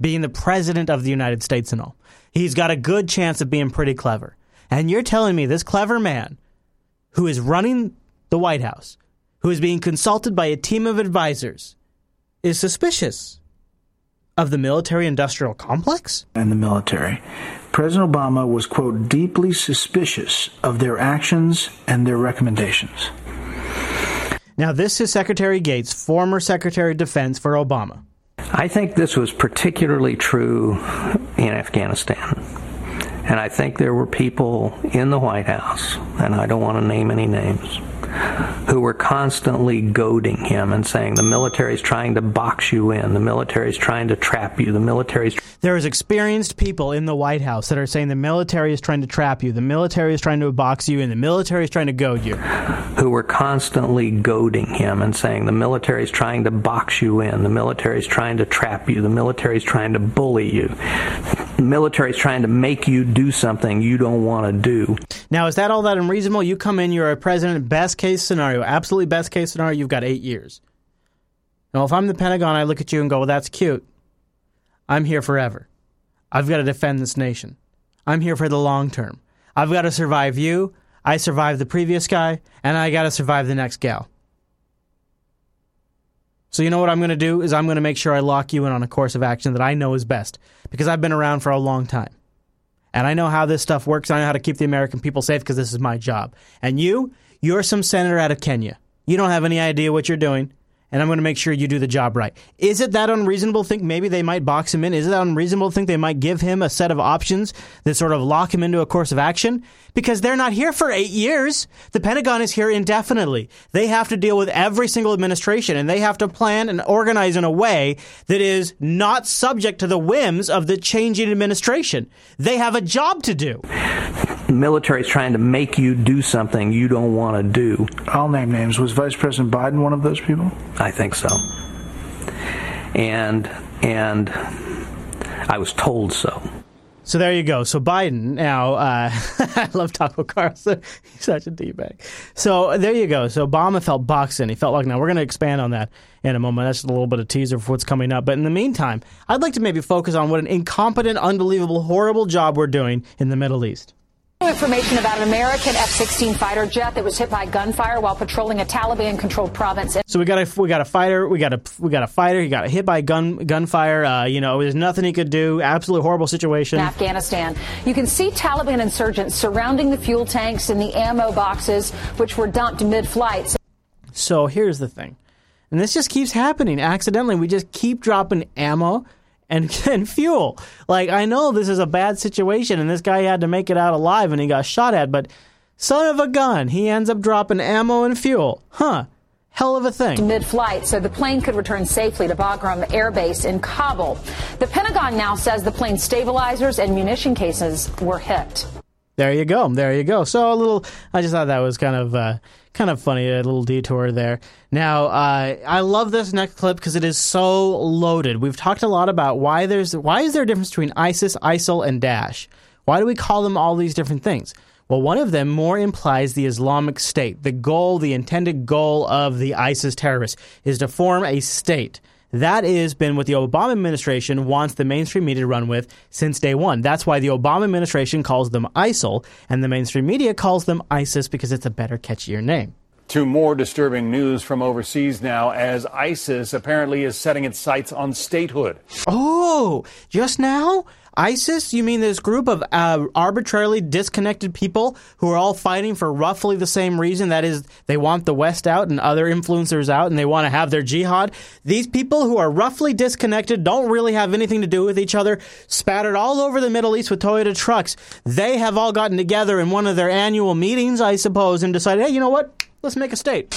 S1: being the president of the United States and all. He's got a good chance of being pretty clever. And you're telling me this clever man who is running the White House, who is being consulted by a team of advisors, is suspicious of the military industrial complex?
S2: And the military. President Obama was, quote, deeply suspicious of their actions and their recommendations.
S1: Now, this is Secretary Gates, former Secretary of Defense for Obama.
S3: I think this was particularly true in Afghanistan. And I think there were people in the White House, and I don't want to name any names, who were constantly goading him and saying the military is trying to box you in, the military is trying to trap you, the military is.
S1: There is experienced people in the White House that are saying the military is trying to trap you, the military is trying to box you in, the military is trying to goad you.
S3: Who were constantly goading him and saying the military is trying to box you in, the military is trying to trap you, the military is trying to bully you, the military is trying to make you do something you don't want to do.
S1: Now, is that all that unreasonable? You come in, you're a president, best case scenario, absolutely best case scenario, you've got eight years. Now, if I'm the Pentagon, I look at you and go, well, that's cute. I'm here forever. I've got to defend this nation. I'm here for the long term. I've got to survive you. I survived the previous guy, and I got to survive the next gal. So you know what I'm going to do is I'm going to make sure I lock you in on a course of action that I know is best because I've been around for a long time. And I know how this stuff works. I know how to keep the American people safe because this is my job. And you, you're some senator out of Kenya. You don't have any idea what you're doing, and I'm going to make sure you do the job right. Is it that unreasonable to think maybe they might box him in? Is it that unreasonable to think they might give him a set of options that sort of lock him into a course of action? Because they're not here for eight years. The Pentagon is here indefinitely. They have to deal with every single administration and they have to plan and organize in a way that is not subject to the whims of the changing administration. They have a job to do.
S3: The military is trying to make you do something you don't want to do.
S2: I'll name names. Was Vice President Biden one of those people?
S3: I think so. And and I was told so.
S1: So there you go. So Biden now, uh, [LAUGHS] I love Taco Carlson. [LAUGHS] He's such a d-bag. So there you go. So Obama felt boxed in. He felt like now we're going to expand on that in a moment. That's just a little bit of teaser for what's coming up. But in the meantime, I'd like to maybe focus on what an incompetent, unbelievable, horrible job we're doing in the Middle East.
S14: Information about an American F-16 fighter jet that was hit by gunfire while patrolling a Taliban-controlled province.
S1: So we got a we got a fighter, we got a we got a fighter. He got hit by gun gunfire. Uh, you know, there's nothing he could do. Absolutely horrible situation.
S14: In Afghanistan, you can see Taliban insurgents surrounding the fuel tanks and the ammo boxes, which were dumped mid-flight.
S1: So here's the thing, and this just keeps happening accidentally. We just keep dropping ammo and, [LAUGHS] and fuel. Like, I know this is a bad situation and this guy had to make it out alive and he got shot at, but son of a gun, he ends up dropping ammo and fuel. Huh. Hell of a thing.
S14: Mid flight, so the plane could return safely to Bagram Air Base in Kabul. The Pentagon now says the plane's stabilizers and munition cases were hit.
S1: There you go. There you go. So a little, I just thought that was kind of. Uh, kind of funny, a little detour there. Now, uh, I love this next clip because it is so loaded. We've talked a lot about why there's why is there a difference between ISIS, ISIL, and Daesh? Why do we call them all these different things? Well, one of them more implies the Islamic State. The goal, the intended goal of the ISIS terrorists is to form a state. That has been what the Obama administration wants the mainstream media to run with since day one. That's why the Obama administration calls them ISIL, and the mainstream media calls them ISIS because it's a better, catchier name.
S23: To more disturbing news from overseas now, as ISIS apparently is setting its sights on statehood.
S1: Oh, just now? ISIS? You mean this group of uh, arbitrarily disconnected people who are all fighting for roughly the same reason? That is, they want the West out and other influencers out and they want to have their jihad. These people who are roughly disconnected, don't really have anything to do with each other, spattered all over the Middle East with Toyota trucks. They have all gotten together in one of their annual meetings, I suppose, and decided, hey, you know what? Let's make a state.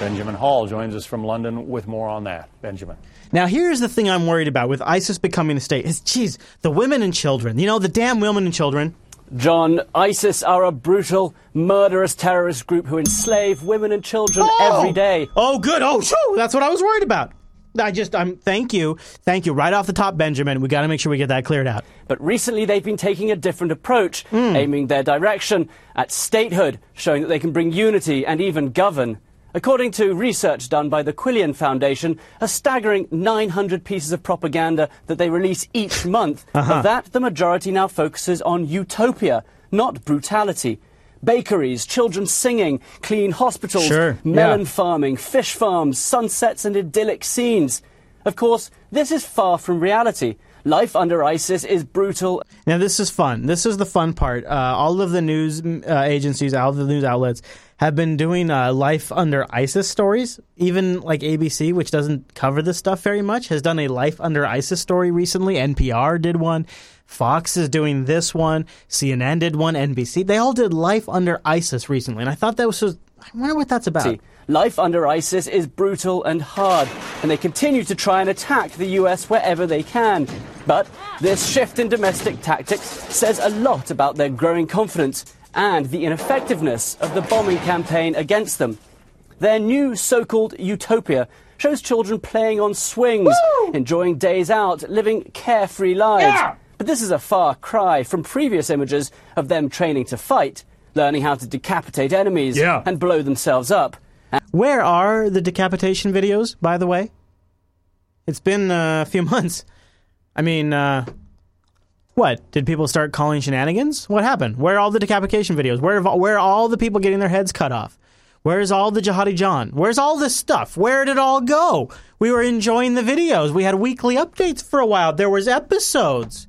S23: Benjamin Hall joins us from London with more on that. Benjamin.
S1: Now, here's the thing I'm worried about with ISIS becoming a state is, geez, the women and children. You know, the damn women and children.
S24: John, ISIS are a brutal, murderous terrorist group who enslave women and children
S1: oh!
S24: every day.
S1: Oh, good. Oh, shoo, that's what I was worried about. I just, I'm, thank you. Thank you. Right off the top, Benjamin, we got to make sure we get that cleared out.
S24: But recently they've been taking a different approach, mm. aiming their direction at statehood, showing that they can bring unity and even govern. According to research done by the Quilliam Foundation, a staggering 900 pieces of propaganda that they release each [LAUGHS] month, uh-huh. of that the majority now focuses on utopia, not brutality. Bakeries, children singing, clean hospitals,
S1: sure,
S24: melon
S1: yeah.
S24: farming, fish farms, sunsets and idyllic scenes. Of course, this is far from reality. Life under ISIS is brutal.
S1: Now, this is fun. This is the fun part. Uh, all of the news uh, agencies, all of the news outlets have been doing uh, life under ISIS stories. Even like ABC, which doesn't cover this stuff very much, has done a life under ISIS story recently. NPR did one. Fox is doing this one. CNN did one. NBC. They all did life under ISIS recently, and I thought that was. Just, I wonder what that's about.
S24: See, life under ISIS is brutal and hard, and they continue to try and attack the US wherever they can. But this shift in domestic tactics says a lot about their growing confidence and the ineffectiveness of the bombing campaign against them. Their new so called utopia shows children playing on swings, Woo! enjoying days out, living carefree lives. Yeah! But this is a far cry from previous images of them training to fight, learning how to decapitate enemies
S1: yeah.
S24: and blow themselves up.
S1: Where are the decapitation videos, by the way? It's been uh, a few [LAUGHS] months. I mean, uh, what? Did people start calling shenanigans? What happened? Where are all the decapitation videos? Where, where are all the people getting their heads cut off? Where's all the Jihadi John? Where's all this stuff? Where did it all go? We were enjoying the videos. We had weekly updates for a while. There was episodes.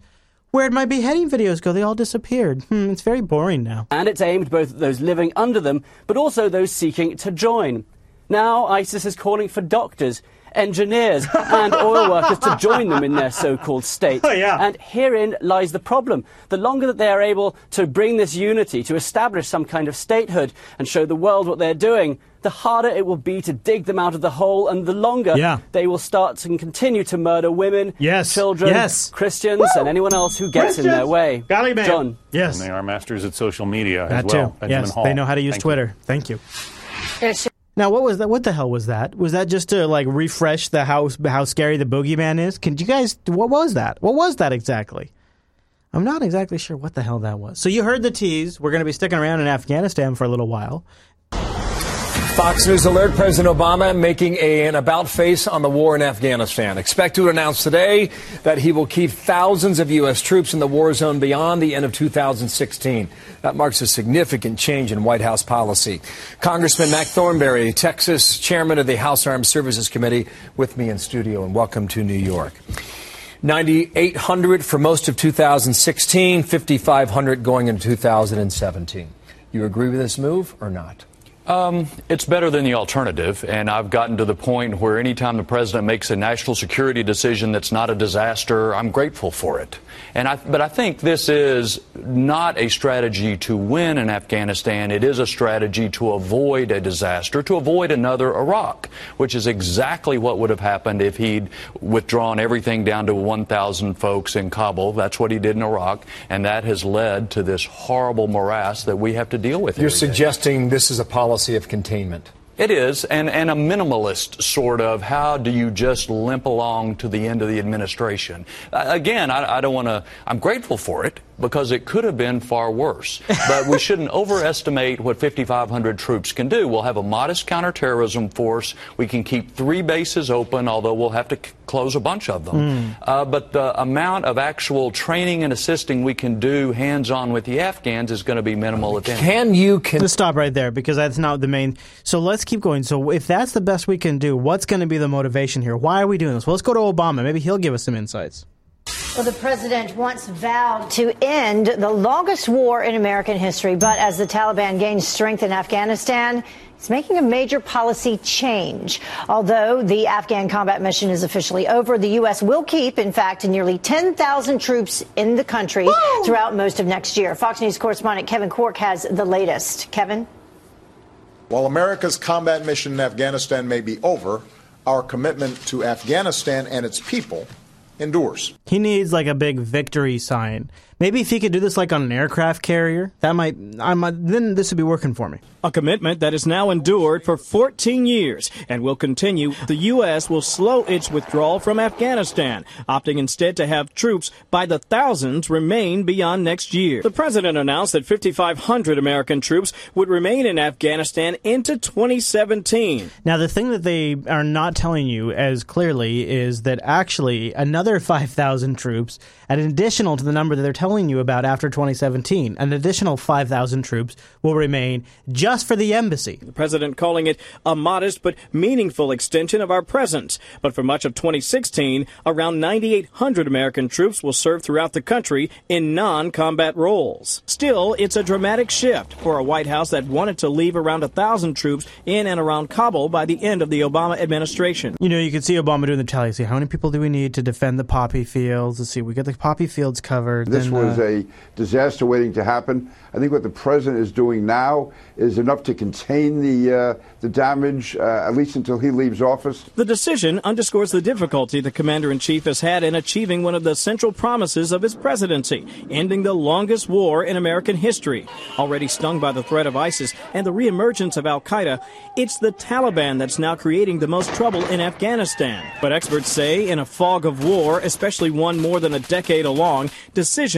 S1: Where'd my beheading videos go? They all disappeared. Hmm, it's very boring now.
S24: And it's aimed both at those living under them, but also those seeking to join. Now ISIS is calling for doctors, engineers, and oil workers to join them in their so-called state.
S1: Oh, yeah.
S24: And herein lies the problem. The longer that they are able to bring this unity, to establish some kind of statehood and show the world what they're doing, the harder it will be to dig them out of the hole, and the longer
S1: Yeah.
S24: they will start and continue to murder women,
S1: Yes.
S24: children,
S1: Yes.
S24: Christians, and anyone else who gets in their way.
S1: Golly, man.
S24: John.
S1: Yes.
S23: And they are masters at social media
S1: That
S23: as well.
S1: too.
S23: Benjamin
S1: yes,
S23: Hall.
S1: they know how to use
S23: Thank you.
S1: Twitter. Thank you. Now, what was that? What the hell was that? Was that just to like refresh the how how scary the boogeyman is? Can you guys? What was that? What was that exactly? I'm not exactly sure what the hell that was. So you heard the tease. We're going to be sticking around in Afghanistan for a little while.
S25: Fox News alert President Obama making a, an about face on the war in Afghanistan. Expect to announce today that he will keep thousands of U.S. troops in the war zone beyond the end of 2016. That marks a significant change in White House policy. Congressman Mac Thornberry, Texas chairman of the House Armed Services Committee, with me in studio, and welcome to New York. 9,800 for most of 2016, 5,500 going into 2017. You agree with this move or not?
S26: Um, it's better than the alternative, and I've gotten to the point where anytime the president makes a national security decision that's not a disaster, I'm grateful for it. And I, but I think this is not a strategy to win in Afghanistan. It is a strategy to avoid a disaster, to avoid another Iraq, which is exactly what would have happened if he'd withdrawn everything down to 1,000 folks in Kabul. That's what he did in Iraq, and that has led to this horrible morass that we have to deal with.
S25: You're
S26: every day.
S25: suggesting this is a policy of containment.
S26: It is, and, and a minimalist sort of how do you just limp along to the end of the administration? Uh, again, I, I don't want to, I'm grateful for it because it could have been far worse. But we shouldn't [LAUGHS] overestimate what 5,500 troops can do. We'll have a modest counterterrorism force. We can keep three bases open, although we'll have to c- close a bunch of them.
S1: Mm.
S26: Uh, but the amount of actual training and assisting we can do hands on with the Afghans is going to be minimal, if any.
S25: Can you can
S1: Let's stop right there because that's not the main. So let's keep going. So if that's the best we can do, what's going to be the motivation here? Why are we doing this? Well, let's go to Obama. Maybe he'll give us some insights.
S21: Well, the president once vowed to end the longest war in American history, but as the Taliban gains strength in Afghanistan, it's making a major policy change. Although the Afghan combat mission is officially over, the U.S. will keep, in fact, nearly 10,000 troops in the country throughout most of next year. Fox News correspondent Kevin Corke has the latest. Kevin?
S27: While America's combat mission in Afghanistan may be over, our commitment to Afghanistan and its people endures.
S1: He needs like a big victory sign. Maybe if he could do this like on an aircraft carrier, that might. I might then this would be working for me.
S17: A commitment that has now endured for 14 years and will continue. The U.S. will slow its withdrawal from Afghanistan, opting instead to have troops by the thousands remain beyond next year. The president announced that 5,500 American troops would remain in Afghanistan into 2017.
S1: Now, the thing that they are not telling you as clearly is that actually another 5,000 troops, an additional to the number that they're telling you about after 2017, an additional 5,000 troops will remain just for the embassy.
S17: The president calling it a modest but meaningful extension of our presence. But for much of 2016, around 9,800 American troops will serve throughout the country in non combat roles. Still, it's a dramatic shift for a White House that wanted to leave around 1,000 troops in and around Kabul by the end of the Obama administration.
S1: You know, you can see Obama doing the tally. See, how many people do we need to defend the poppy fields? Let's see, we get the poppy fields covered.
S28: This
S1: then,
S28: was a disaster waiting to happen. I think what the president is doing now is enough to contain the uh, the damage, uh, at least until he leaves office.
S17: The decision underscores the difficulty the commander in chief has had in achieving one of the central promises of his presidency, ending the longest war in American history. Already stung by the threat of ISIS and the reemergence of Al Qaeda, it's the Taliban that's now creating the most trouble in Afghanistan. But experts say in a fog of war, especially one more than a decade along,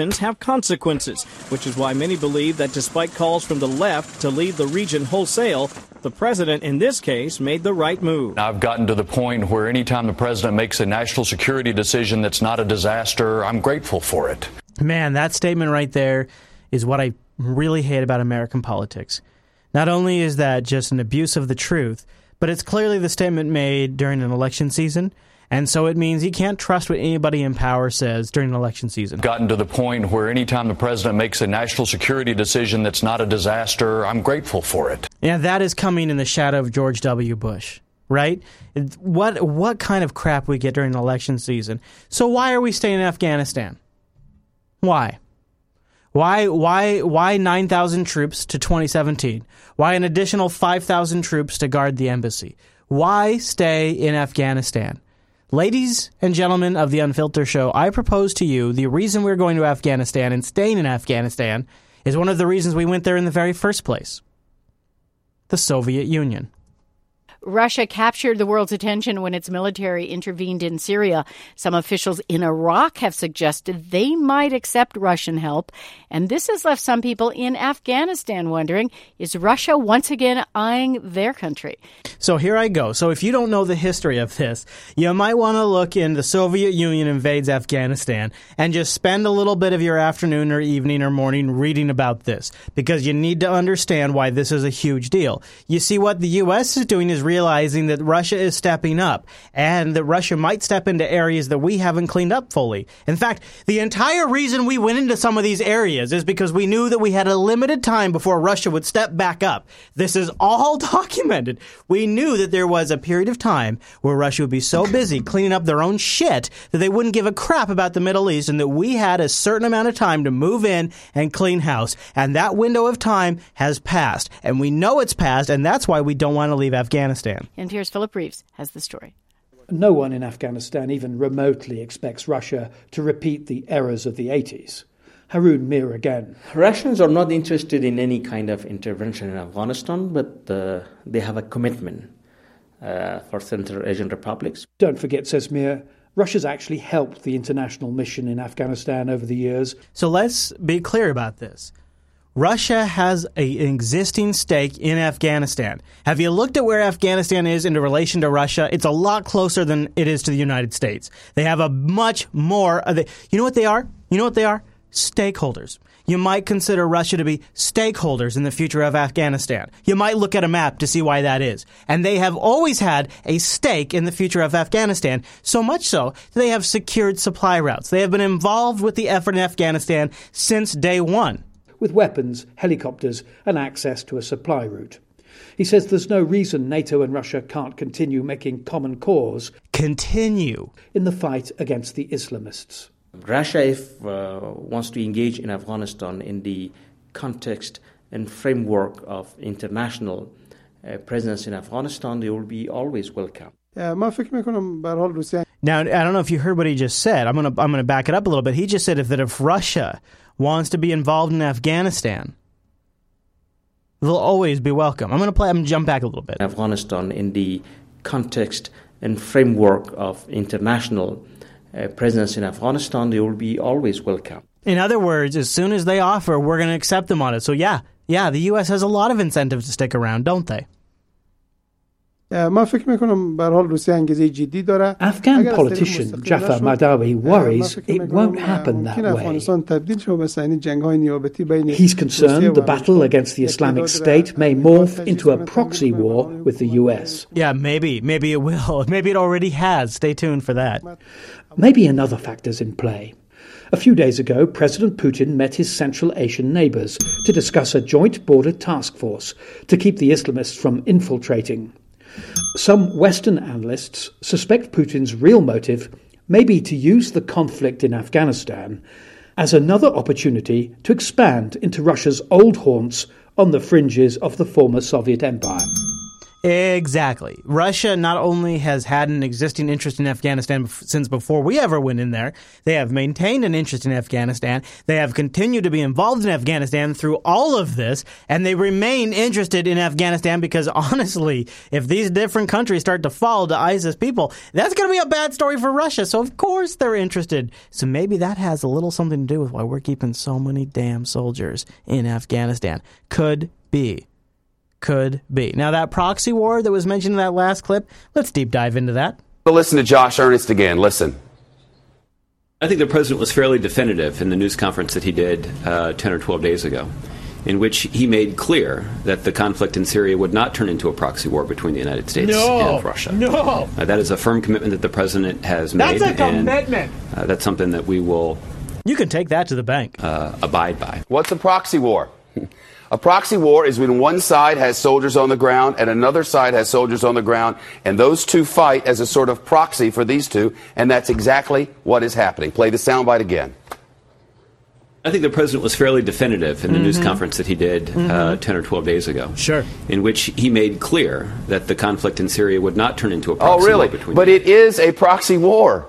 S17: decisions have consequences, which is why many believe that despite calls from the left to leave the region wholesale, the president in this case made the right move.
S26: I've gotten to the point where anytime the president makes a national security decision that's not a disaster, I'm grateful for it.
S1: Man, that statement right there is what I really hate about American politics. Not only is that just an abuse of the truth, but it's clearly the statement made during an election season. And so it means he can't trust what anybody in power says during an election season.
S26: Gotten to the point where anytime the president makes a national security decision that's not a disaster, I'm grateful for it.
S1: Yeah, that is coming in the shadow of George W. Bush, right? What what kind of crap we get during election season? So why are we staying in Afghanistan? Why? Why why why 9,000 troops to 2017? Why an additional 5,000 troops to guard the embassy? Why stay in Afghanistan? Ladies and gentlemen of the Unfilter Show, I propose to you the reason we're going to Afghanistan and staying in Afghanistan is one of the reasons we went there in the very first place the Soviet Union.
S29: Russia captured the world's attention when its military intervened in Syria. Some officials in Iraq have suggested they might accept Russian help. And this has left some people in Afghanistan wondering is Russia once again eyeing their country?
S1: So here I go. So if you don't know the history of this, you might want to look in the Soviet Union invades Afghanistan and just spend a little bit of your afternoon or evening or morning reading about this because you need to understand why this is a huge deal. You see, what the U.S. is doing is realizing that Russia is stepping up and that Russia might step into areas that we haven't cleaned up fully. In fact, the entire reason we went into some of these areas is because we knew that we had a limited time before Russia would step back up. This is all [LAUGHS] documented. We knew that there was a period of time where Russia would be so busy cleaning up their own shit that they wouldn't give a crap about the Middle East and that we had a certain amount of time to move in and clean house. And that window of time has passed. And we know it's passed, and that's why we don't want to leave Afghanistan.
S29: NPR's Philip Reeves has the story.
S30: No one in Afghanistan even remotely expects Russia to repeat the errors of the 80s. Haroon Mir again.
S31: Russians are not interested in any kind of intervention in Afghanistan, but uh, they have a commitment uh, for Central Asian republics.
S30: Don't forget, says Mir, Russia's actually helped the international mission in Afghanistan over the years.
S1: So let's be clear about this. Russia has a, an existing stake in Afghanistan. Have you looked at where Afghanistan is in relation to Russia? It's a lot closer than it is to the United States. They have a much more. You know what they are? You know what they are? Stakeholders. You might consider Russia to be stakeholders in the future of Afghanistan. You might look at a map to see why that is. And they have always had a stake in the future of Afghanistan, so much so that they have secured supply routes. They have been involved with the effort in Afghanistan since day one
S30: with weapons, helicopters, and access to a supply route. He says there's no reason NATO and Russia can't continue making common cause.
S1: Continue.
S30: In the fight against the Islamists.
S31: Russia, if uh, wants to engage in Afghanistan in the context and framework of international uh, presence in Afghanistan, they will be always welcome.
S1: Now, I don't know if you heard what he just said. I'm going to I'm going to back it up a little bit. He just said if that if Russia wants to be involved in Afghanistan, they'll always be welcome. I'm going to play. I'm going to jump back a little bit.
S31: Afghanistan in the context and framework of international uh, presence in Afghanistan, they will be always welcome.
S1: In other words, as soon as they offer, we're going to accept them on it. So yeah, yeah, the U.S. has a lot of incentive to stick around, don't they?
S30: Afghan politician Jafar Mahdavi worries it won't happen that way. He's concerned the battle against the Islamic State may morph into a proxy war with the US.
S1: Yeah, maybe. Maybe it will. [LAUGHS] Maybe it already has. Stay tuned for that.
S30: Maybe another factor's in play. A few days ago, President Putin met his Central Asian neighbours to discuss a joint border task force to keep the Islamists from infiltrating. Some Western analysts suspect Putin's real motive may be to use the conflict in Afghanistan as another opportunity to expand into Russia's old haunts on the fringes of the former Soviet Empire.
S1: Exactly. Russia not only has had an existing interest in Afghanistan since before we ever went in there, they have maintained an interest in Afghanistan. They have continued to be involved in Afghanistan through all of this, and they remain interested in Afghanistan because [LAUGHS] honestly, if these different countries start to fall to ISIS people, that's going to be a bad story for Russia. So of course they're interested. So maybe that has a little something to do with why we're keeping so many damn soldiers in Afghanistan. Could be could be. Now, that proxy war that was mentioned in that last clip, let's deep dive into that.
S4: But listen to Josh Earnest again. Listen.
S32: I think the president was fairly definitive in the news conference that he did uh, 10 or 12 days ago
S33: in which he made clear that the conflict in Syria would not turn into a proxy war between the United States
S1: No.
S33: and Russia.
S1: No.
S33: Uh, that is a firm commitment that the president has made.
S1: That's
S33: made,
S1: a
S33: and
S1: commitment.
S33: uh, that's something that we will
S1: You can take that to the bank.
S33: uh, abide by.
S4: What's a proxy war? A proxy war is when one side has soldiers on the ground and another side has soldiers on the ground, and those two fight as a sort of proxy for these two, and that's exactly what is happening. Play the soundbite again.
S33: I think the president was fairly definitive in the news
S4: Mhm.
S33: conference that he did uh,
S4: Mhm.
S33: 10 or 12 days ago.
S1: Sure.
S33: In which he made clear that the conflict in Syria would not turn into a
S4: Oh,
S33: proxy
S4: really?
S33: war between
S4: But it is a proxy war.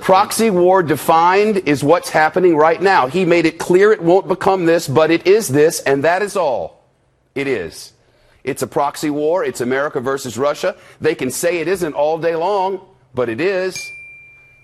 S4: Proxy war defined is what's happening right now. He made it clear it won't become this, but it is this, and that is all. It is. It's a proxy war. It's America versus Russia. They can say it isn't all day long, but it is.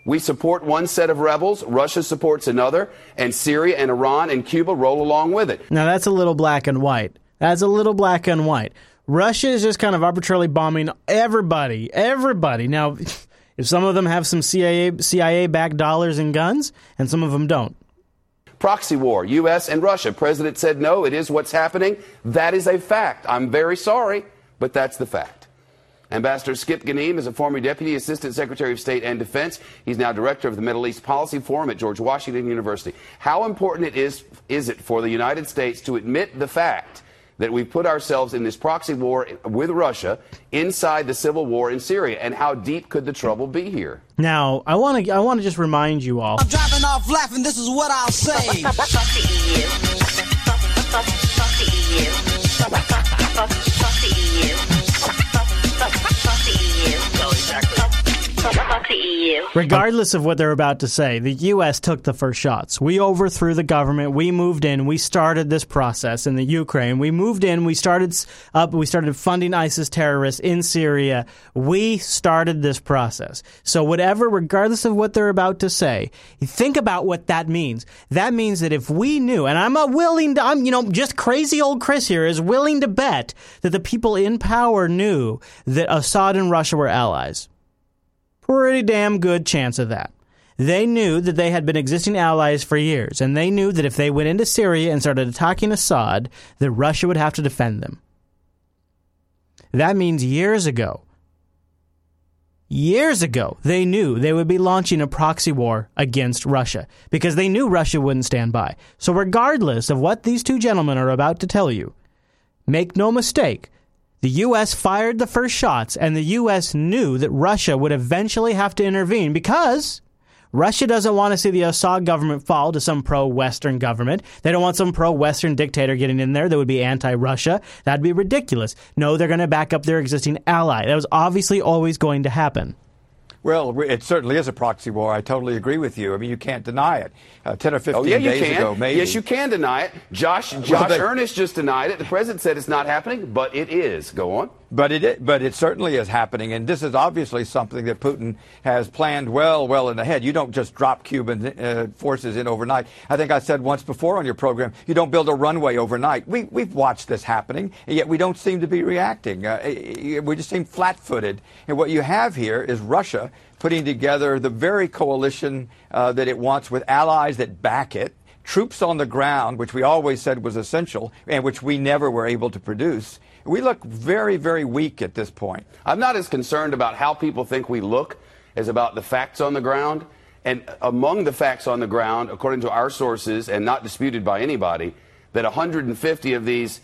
S4: We support one set of rebels, Russia supports another, and Syria and Iran and Cuba roll along with it.
S1: Now that's a little black and white. That's a little black and white. Russia is just kind of arbitrarily bombing everybody, everybody. Now, [LAUGHS] if some of them have some CIA CIA backed dollars and guns, and some of them don't.
S4: Proxy war, U.S. and Russia. President said no, it is what's happening. That is a fact. I'm very sorry, but that's the fact. Ambassador Skip Gnehm is a former Deputy Assistant Secretary of State and Defense. He's now Director of the Middle East Policy Forum at George Washington University. How important it is, is it for the United States to admit the fact that we've put ourselves in this proxy war with Russia inside the civil war in Syria? And how deep could the trouble be here?
S1: Now, I want to I want to just remind you all.
S34: I'm Driving off laughing, this is what I'll say.
S1: Regardless of what they're about to say, the U.S. took the first shots. We overthrew the government. We moved in. We started this process in the Ukraine. We moved in. We started up. We started funding ISIS terrorists in Syria. We started this process. So whatever, regardless of what they're about to say, think about what that means. That means that if we knew, and I'm a willing to, I'm you know just crazy old Chris here is willing to bet that the people in power knew that Assad and Russia were allies pretty damn good chance of that. They knew that they had been existing allies for years, and they knew that if they went into Syria and started attacking Assad, that Russia would have to defend them. That means years ago, years ago, they knew they would be launching a proxy war against Russia because they knew Russia wouldn't stand by. So, regardless of what these two gentlemen are about to tell you, make no mistake, the U.S. fired the first shots, and the U.S. knew that Russia would eventually have to intervene because Russia doesn't want to see the Assad government fall to some pro Western government. They don't want some pro Western dictator getting in there that would be anti Russia. That'd be ridiculous. No, they're going to back up their existing ally. That was obviously always going to happen.
S35: Well, it certainly is a proxy war. I totally agree with you. I mean, you can't deny it. Uh, Ten or fifteen
S4: Oh, yeah, you
S35: days
S4: can.
S35: ago, maybe.
S4: Yes, you can deny it. Josh,
S35: Well,
S4: Josh
S35: they-
S4: Earnest just denied it. The president said it's not happening, but it is. Go on.
S35: But it, but it certainly is happening, and this is obviously something that Putin has planned well, well in ahead. You don't just drop Cuban uh, forces in overnight. I think I said once before on your program, you don't build a runway overnight. We, we've watched this happening, and yet we don't seem to be reacting. Uh, we just seem flat-footed. And what you have here is Russia putting together the very coalition uh, that it wants with allies that back it troops on the ground, which we always said was essential and which we never were able to produce. We look very, very weak at this point.
S4: I'm not as concerned about how people think we look as about the facts on the ground. And among the facts on the ground, according to our sources and not disputed by anybody, that 150 of these.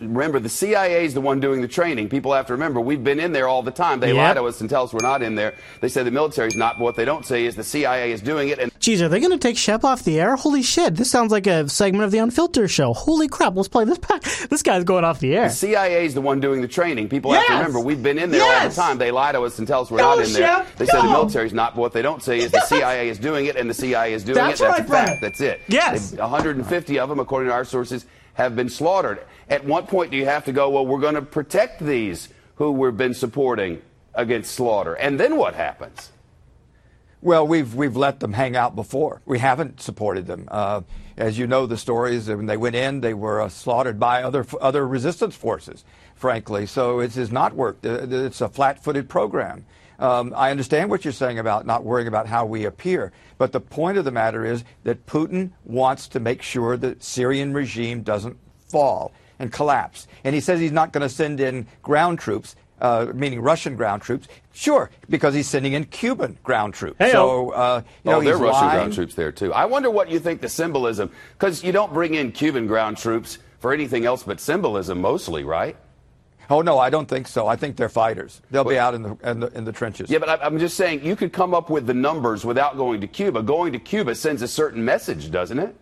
S4: Remember, the CIA is the one doing the training. People have to remember, we've been in there all the time. They lie to us and tell us we're not in there. They say the military's not, but what they don't say is the CIA is doing it. And
S1: Geez, are they going to take Shep off the air? Holy shit! This sounds like a segment of the Unfilter show. Holy crap! Let's play this back. [LAUGHS] This guy's going off the air.
S4: The CIA is the one doing the training. People have to remember, we've been in there all the time. They lie to us and tell us we're
S1: Go,
S4: not in there.
S1: Shep,
S4: They say the military's not, but what they don't say is the CIA is doing it, and the CIA is doing
S1: That's
S4: it. That's
S1: right,
S4: a fact. That's it.
S1: Yes.
S4: They- 150 of them, according to our sources, have been slaughtered. At what point do you have to go, well, we're going to protect these who we've been supporting against slaughter? And then what happens?
S35: Well, we've we've let them hang out before. We haven't supported them. Uh, as you know, the stories when they went in, they were uh, slaughtered by other other resistance forces. Frankly, so it has not worked. Uh, It's a flat-footed program. Um, I understand what you're saying about not worrying about how we appear, but the point of the matter is that Putin wants to make sure the Syrian regime doesn't fall and collapse. And he says he's not going to send in ground troops. Uh, meaning Russian ground troops. Sure, because he's sending in Cuban ground troops.
S4: Hey-o.
S35: so, uh, you know,
S4: oh, there are Russian
S35: lying.
S4: ground troops there too. I wonder what you think the symbolism, because you don't bring in Cuban ground troops for anything else but symbolism, mostly, right?
S35: Oh no, I don't think so. I think they're fighters. They'll be out in the in the, in the trenches.
S4: Yeah, but I, I'm just saying you could come up with the numbers without going to Cuba. Going to Cuba sends a certain message, doesn't it?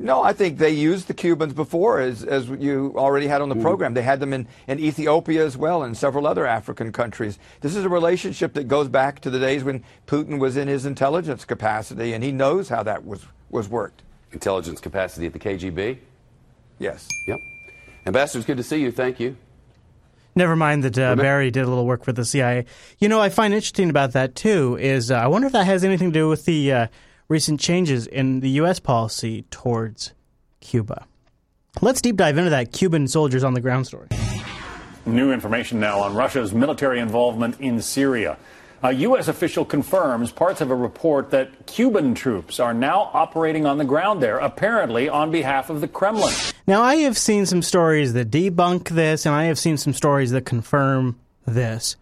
S35: No, I think they used the Cubans before, as, as you already had on the mm-hmm. program. They had them in, in Ethiopia as well and several other African countries. This is a relationship that goes back to the days when Putin was in his intelligence capacity, and he knows how that was, was worked.
S4: Intelligence capacity at the KGB?
S35: Yes.
S4: Yep. Ambassador, it's good to see you. Thank you.
S1: Never mind that uh, Barry did a little work for the CIA. You know, I find interesting about that too is uh, I wonder if that has anything to do with the uh, recent changes in the U.S. policy towards Cuba. Let's deep dive into that Cuban soldiers on the ground story.
S23: New information now on Russia's military involvement in Syria. A U.S. official confirms parts of a report that Cuban troops are now operating on the ground there, apparently on behalf of the Kremlin.
S1: Now, I have seen some stories that debunk this, and I have seen some stories that confirm this.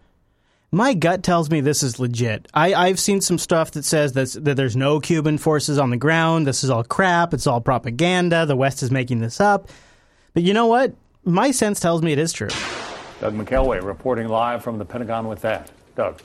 S1: My gut tells me this is legit. I, I've seen some stuff that says that, that there's no Cuban forces on the ground. This is all crap. It's all propaganda. The West is making this up. But you know what? My sense tells me it is true.
S23: Doug McElway reporting live from the Pentagon with that. Doug.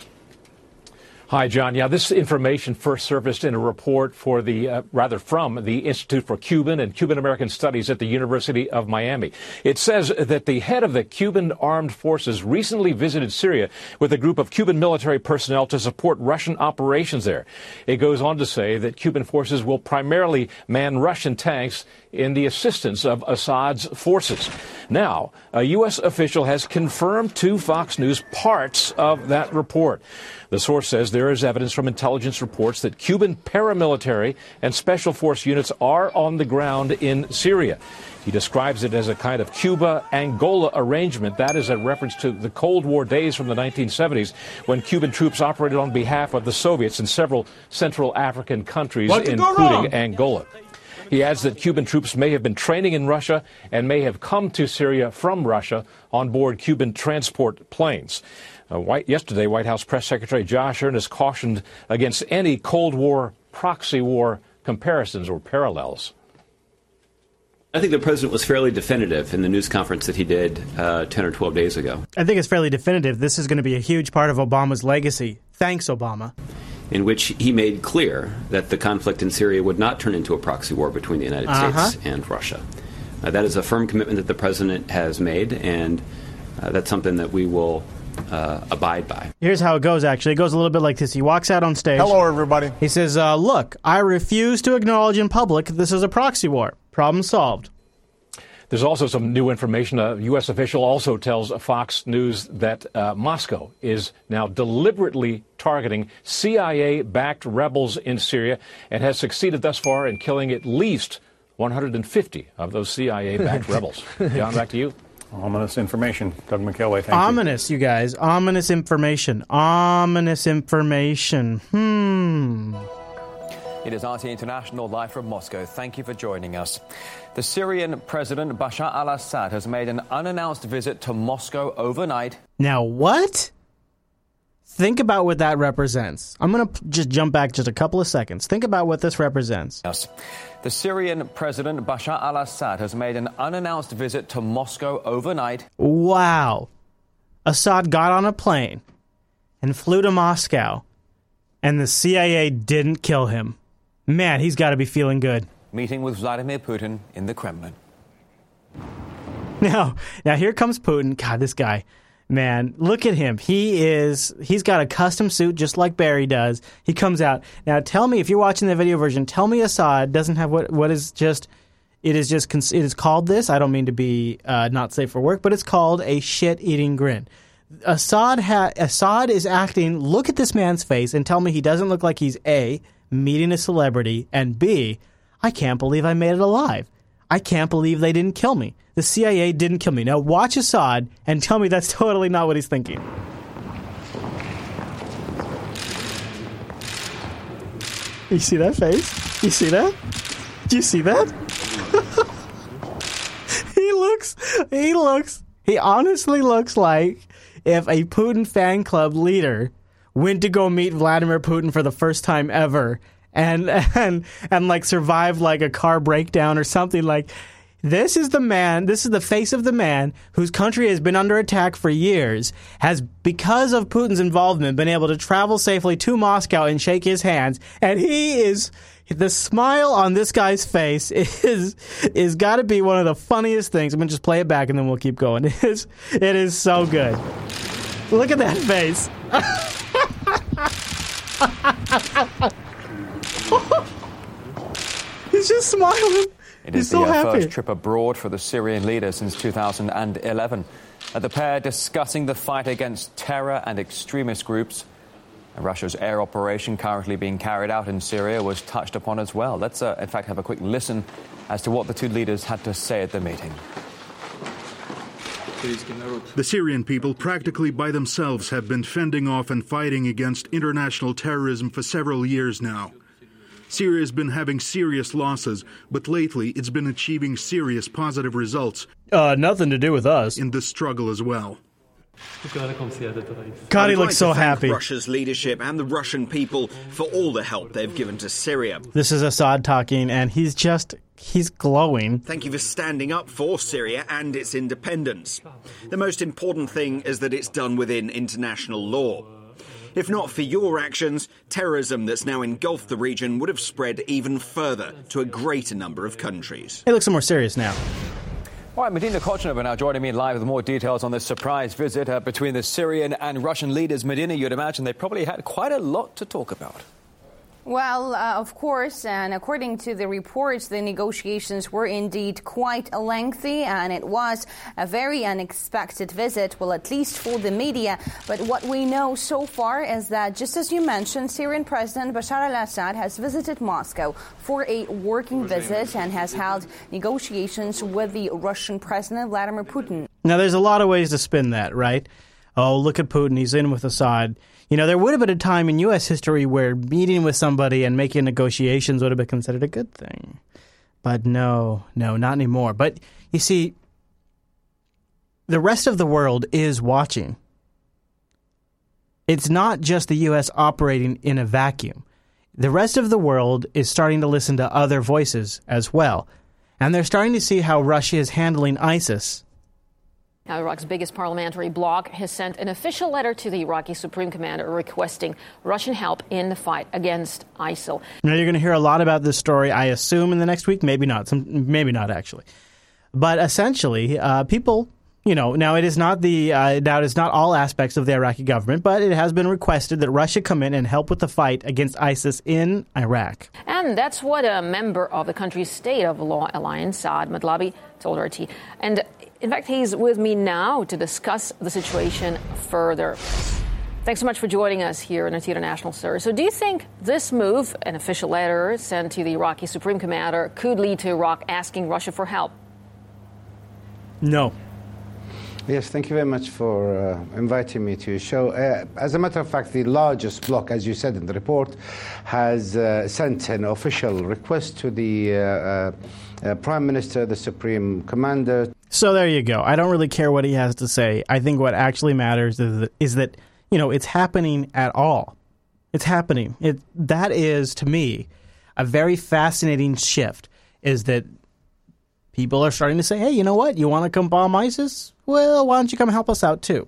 S36: Hi, John. Yeah, this information first surfaced in a report for the, uh, rather from the Institute for Cuban and Cuban American Studies at the University of Miami. It says that the head of the Cuban armed forces recently visited Syria with a group of Cuban military personnel to support Russian operations there. It goes on to say that Cuban forces will primarily man Russian tanks in the assistance of Assad's forces. Now, a U.S. official has confirmed to Fox News parts of that report. The source says there is evidence from intelligence reports that Cuban paramilitary and special force units are on the ground in Syria. He describes it as a kind of Cuba Angola arrangement. That is a reference to the Cold War days from the 1970s when Cuban troops operated on behalf of the Soviets in several Central African countries,
S37: What could go
S36: including
S37: wrong?
S36: Angola. He adds that Cuban troops may have been training in Russia and may have come to Syria from Russia on board Cuban transport planes. Uh, White, yesterday, White House Press Secretary Josh Earnest cautioned against any Cold War proxy war comparisons or parallels.
S33: I think the president was fairly definitive in the news conference that he did uh, 10 or 12 days ago,
S1: I think it's fairly definitive. This is going to be a huge part of Obama's legacy. Thanks, Obama.
S33: In which he made clear that the conflict in Syria would not turn into a proxy war between the United
S1: Uh-huh.
S33: States and Russia. Uh, that is a firm commitment that the president has made, and uh, that's something that we will uh, abide by.
S1: Here's how it goes, actually. It goes a little bit like this. He walks out on stage.
S27: Hello, everybody.
S1: He says, uh, Look, I refuse to acknowledge in public this is a proxy war. Problem solved.
S36: There's also some new information. A U.S. official also tells Fox News that uh, Moscow is now deliberately targeting CIA backed rebels in Syria and has succeeded thus far in killing at least 150 of those CIA backed [LAUGHS] rebels. John, back to you.
S23: Ominous information. Doug McElway, thank you.
S1: Ominous, you guys. Ominous information. Ominous information. Hmm.
S38: It is RT International live from Moscow. Thank you for joining us. The Syrian President Bashar al Assad has made an unannounced visit to Moscow overnight.
S1: Now, what? Think about what that represents. I'm going to just jump back just a couple of seconds. Think about what this represents.
S38: The Syrian President Bashar al Assad has made an unannounced visit to Moscow overnight.
S1: Wow. Assad got on a plane and flew to Moscow, and the CIA didn't kill him. Man, he's got to be feeling good.
S38: Meeting with Vladimir Putin in the Kremlin.
S1: Now, now here comes Putin. God, this guy, man, look at him. He is, he's got a custom suit just like Barry does. He comes out. Now, tell me if you're watching the video version. Tell me Assad doesn't have what what is just. It is just. It is called this. I don't mean to be uh, not safe for work, but it's called a shit-eating grin. Assad ha- Assad is acting. Look at this man's face and tell me he doesn't look like he's a meeting a celebrity and b I can't believe I made it alive. I can't believe they didn't kill me. The CIA didn't kill me. Now watch Assad and tell me that's [LAUGHS] totally not what he's thinking. You see that face? You see that? Do you see that? [LAUGHS] he looks. He looks, he honestly looks like if a Putin fan club leader went to go meet Vladimir Putin for the first time ever and [LAUGHS] and and like survived like a car breakdown or something like this is the man, this is the face of the man whose country has been under attack for years, has, because of Putin's involvement, been able to travel safely to Moscow and shake his hands. And he is, the smile on this guy's face is, is gotta be one of the funniest things. I'm gonna just play it back and then we'll keep going. [LAUGHS] It is, it is so good. Look at that face. [LAUGHS] [LAUGHS] He's just smiling.
S38: It
S1: He's
S38: is
S1: so
S38: the uh,
S1: happy.
S38: first trip abroad for the Syrian leader since 2011. Uh, the pair discussing the fight against terror and extremist groups. Russia's air operation currently being carried out in Syria was touched upon as well. Let's, uh, in fact, have a quick listen as to what the two leaders had to say at the meeting.
S39: The Syrian people, practically by themselves, have been fending off and fighting against international terrorism for several years now. Syria has been having serious losses, but lately it's been achieving serious positive results.
S1: Uh, nothing to do with us.
S39: In this struggle as well.
S1: God, he looks so
S37: to thank
S1: happy.
S37: Russia's leadership and the Russian people for all the help they've given to Syria.
S1: This is Assad talking, and he's just, he's glowing.
S37: Thank you for standing up for Syria and its independence. The most important thing is that it's done within international law. If not for your actions, terrorism that's now engulfed the region would have spread even further to a greater number of countries.
S1: He looks more serious now.
S38: All right, Medina Kochanova now joining me live with more details on this surprise visit uh, between the Syrian and Russian leaders. Medina, you'd imagine they probably had quite a lot to talk about.
S40: Well, uh, of course, and according to the reports, the negotiations were indeed quite lengthy, and it was a very unexpected visit, well, at least for the media. But what we know so far is that, just as you mentioned, Syrian President Bashar al Assad has visited Moscow for a working visit and has held negotiations with the Russian President Vladimir Putin.
S1: Now, there's a lot of ways to spin that, right? Oh, look at Putin. He's in with Assad. You know, there would have been a time in U.S. history where meeting with somebody and making negotiations would have been considered a good thing. But no, no, not anymore. But you see, the rest of the world is watching. It's not just the U.S. operating in a vacuum. The rest of the world is starting to listen to other voices as well. And they're starting to see how Russia is handling ISIS.
S41: Now, Iraq's biggest parliamentary bloc has sent an official letter to the Iraqi Supreme Commander requesting Russian help in the fight against ISIL.
S1: Now you're going to hear a lot about this story, I assume, in the next week. Maybe not. Some, maybe not actually. But essentially, uh, people, you know, now it is not the uh, now it is not all aspects of the Iraqi government, but it has been requested that Russia come in and help with the fight against ISIS in Iraq.
S41: And that's what a member of the country's state of law alliance, Saad Madlabi, told RT. And in fact, he's with me now to discuss the situation further. Thanks so much for joining us here in RT International, sir. So, do you think this move, an official letter sent to the Iraqi Supreme Commander, could lead to Iraq asking Russia for help?
S1: No.
S32: Yes, thank you very much for uh, inviting me to your show. Uh, as a matter of fact, the largest bloc, as you said in the report, has uh, sent an official request to the uh, uh, Prime Minister, the Supreme Commander.
S1: So there you go. I don't really care what he has to say. I think what actually matters is that, is that you know it's happening at all. It's happening. It that is to me a very fascinating shift. Is that people are starting to say, "Hey, you know what? You want to come bomb ISIS? Well, why don't you come help us out too?"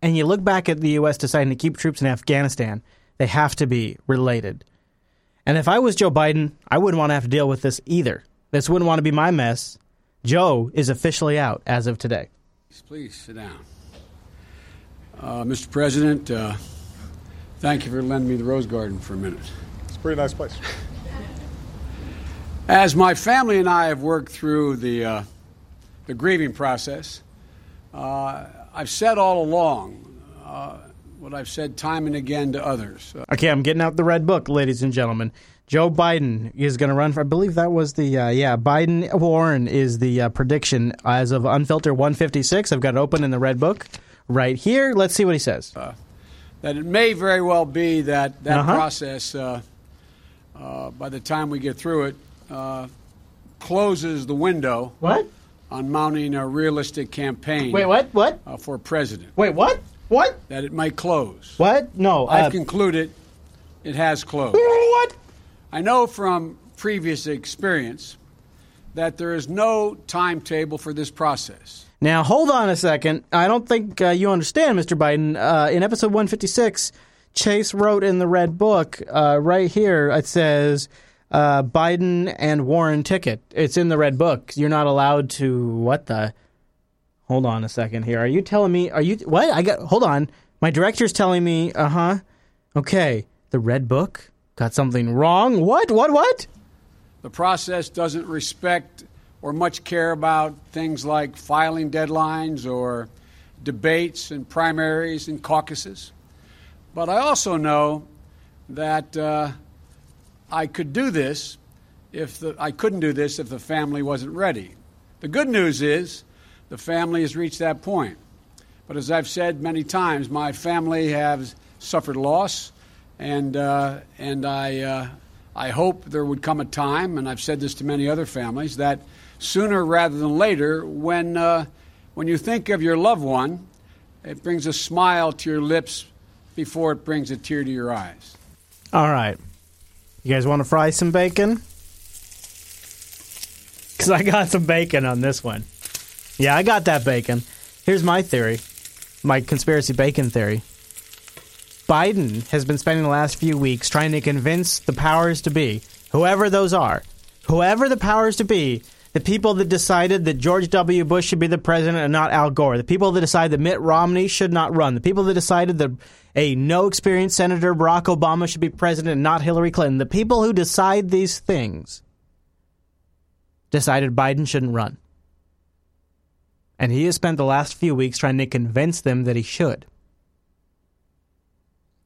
S1: And you look back at the U.S. deciding to keep troops in Afghanistan. They have to be related. And if I was Joe Biden, I wouldn't want to have to deal with this either. This wouldn't want to be my mess. Joe is officially out as of today.
S42: Please sit down. Uh, Mr. President, uh, thank you for lending me the Rose Garden for a minute.
S27: It's a pretty nice place.
S42: As my family and I have worked through the, uh, the grieving process, uh, I've said all along uh, what I've said time and again to others. Uh,
S1: Okay, I'm getting out the red book, ladies and gentlemen. Joe Biden is going to run for. I believe that was the uh, yeah. Biden Warren is the uh, prediction as of Unfilter 156. I've got it open in the red book right here. Let's see what he says.
S42: that it may very well be that that
S1: Uh-huh.
S42: process, uh, uh, by the time we get through it, uh, closes the window
S1: what?
S42: on mounting a realistic campaign.
S1: Wait, what? What?
S42: Uh, for president.
S1: Wait, what? What?
S42: That it might close.
S1: What? No.
S42: I've
S1: uh,
S42: concluded it has closed. [LAUGHS]
S1: What?
S42: I know from previous experience that there is no timetable for this process.
S1: Now, hold on a second. I don't think uh, you understand, Mr. Biden. Uh, in episode 156, Chase wrote in the Red Book, uh, right here, it says uh, Biden and Warren ticket. It's in the Red Book. You're not allowed to. What the? Hold on a second here. Are you telling me? Are you. What? I got. Hold on. My director's telling me, uh huh. Okay. The Red Book got something wrong. What? What? What?
S42: The process doesn't respect or much care about things like filing deadlines or debates and primaries and caucuses. But I also know that uh, I could do this if the, I couldn't do this if the family wasn't ready. The good news is the family has reached that point. But as I've said many times, my family has suffered loss, and uh, and I uh, I hope there would come a time, and I've said this to many other families, that sooner rather than later, when uh, when you think of your loved one, it brings a smile to your lips before it brings a tear to your eyes.
S1: All right. You guys want to fry some bacon? Because I got some bacon on this one. Yeah, I got that bacon. Here's my theory my conspiracy bacon theory. Biden has been spending the last few weeks trying to convince the powers to be, whoever those are, whoever the powers to be, the people that decided that George W. Bush should be the president and not Al Gore, the people that decided that Mitt Romney should not run, the people that decided that a no experienced Senator Barack Obama should be president and not Hillary Clinton, the people who decide these things decided Biden shouldn't run. And he has spent the last few weeks trying to convince them that he should.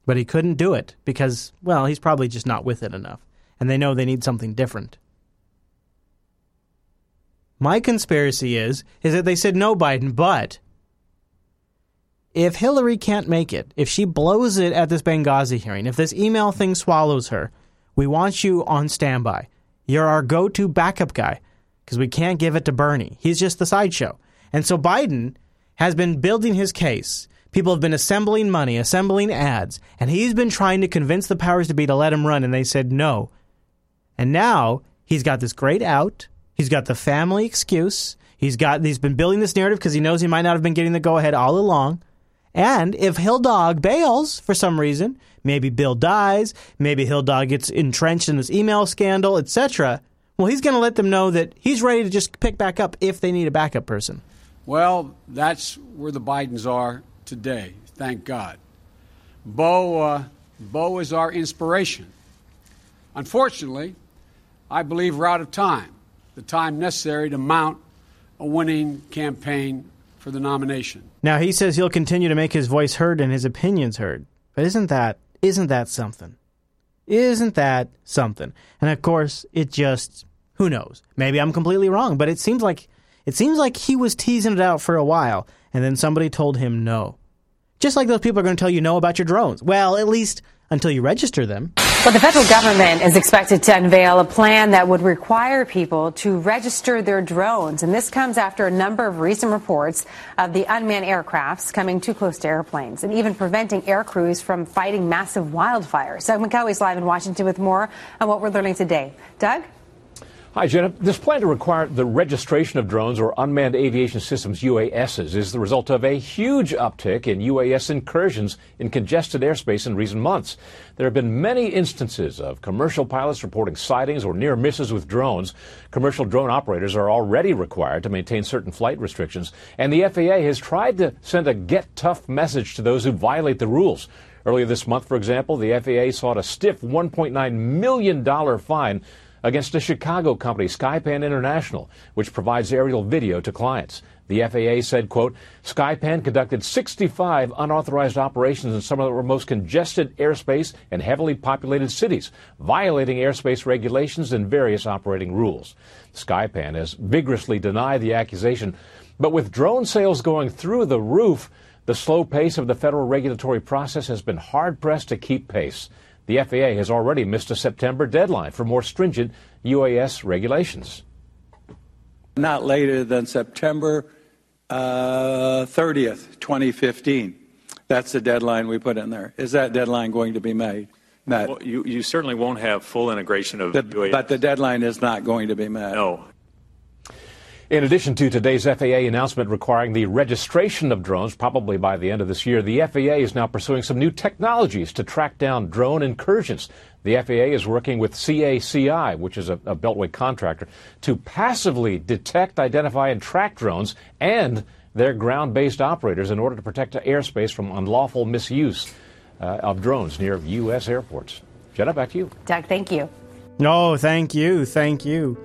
S1: But he couldn't do it because, well, he's probably just not with it enough. And they know they need something different. My conspiracy is is that they said no Biden, but if Hillary can't make it, if she blows it at this Benghazi hearing, if this email thing swallows her, we want you on standby. You're our go-to backup guy because we can't give it to Bernie. He's just the sideshow. And so Biden has been building his case. People have been assembling money, assembling ads, and he's been trying to convince the powers to be to let him run, and they said no. And now he's got this great out. He's got the family excuse. He's got he's been building this narrative because he knows he might not have been getting the go ahead all along. And if Hill Dog bails for some reason, maybe Bill dies, maybe Hill Dog gets entrenched in this email scandal, etc. Well, he's going to let them know that he's ready to just pick back up if they need a backup person.
S42: Well, that's where the Bidens are today. Thank God. Bo, uh, Bo is our inspiration. Unfortunately, I believe we're out of time, the time necessary to mount a winning campaign for the nomination.
S1: Now he says he'll continue to make his voice heard and his opinions heard. But isn't that isn't that something? Isn't that something? And of course, it just who knows? Maybe I'm completely wrong, but it seems like it seems like he was teasing it out for a while and then somebody told him no. Just like those people are going to tell you no about your drones. Well, at least until you register them.
S43: Well, the federal government is expected to unveil a plan that would require people to register their drones. And this comes after a number of recent reports of the unmanned aircrafts coming too close to airplanes and even preventing air crews from fighting massive wildfires. Doug McKelway is live in Washington with more on what we're learning today. Doug?
S36: Hi, Jenna. This plan to require the registration of drones or unmanned aviation systems, UASs, is the result of a huge uptick in UAS incursions in congested airspace in recent months. There have been many instances of commercial pilots reporting sightings or near misses with drones. Commercial drone operators are already required to maintain certain flight restrictions, and the FAA has tried to send a get tough message to those who violate the rules. Earlier this month, for example, the FAA sought a stiff $1.9 million fine against a Chicago company, Skypan International, which provides aerial video to clients. The FAA said, quote, Skypan conducted 65 unauthorized operations in some of the most congested airspace and heavily populated cities, violating airspace regulations and various operating rules. Skypan has vigorously denied the accusation, but with drone sales going through the roof, the slow pace of the federal regulatory process has been hard pressed to keep pace. The FAA has already missed a September deadline for more stringent UAS regulations.
S44: Not later than September uh, 30th, 2015. That's the deadline we put in there. Is that deadline going to be made? Met?
S45: Well, you, you certainly won't have full integration of
S44: The-
S45: UAS.
S44: but the deadline is not going to be met.
S45: No.
S36: In addition to today's FAA announcement requiring the registration of drones, probably by the end of this year, the FAA is now pursuing some new technologies to track down drone incursions. The FAA is working with CACI, which is a, a Beltway contractor, to passively detect, identify, and track drones and their ground based operators in order to protect airspace from unlawful misuse uh, of drones near U.S. airports. Jenna, back to you.
S43: Doug, thank you.
S1: No, thank you, thank you.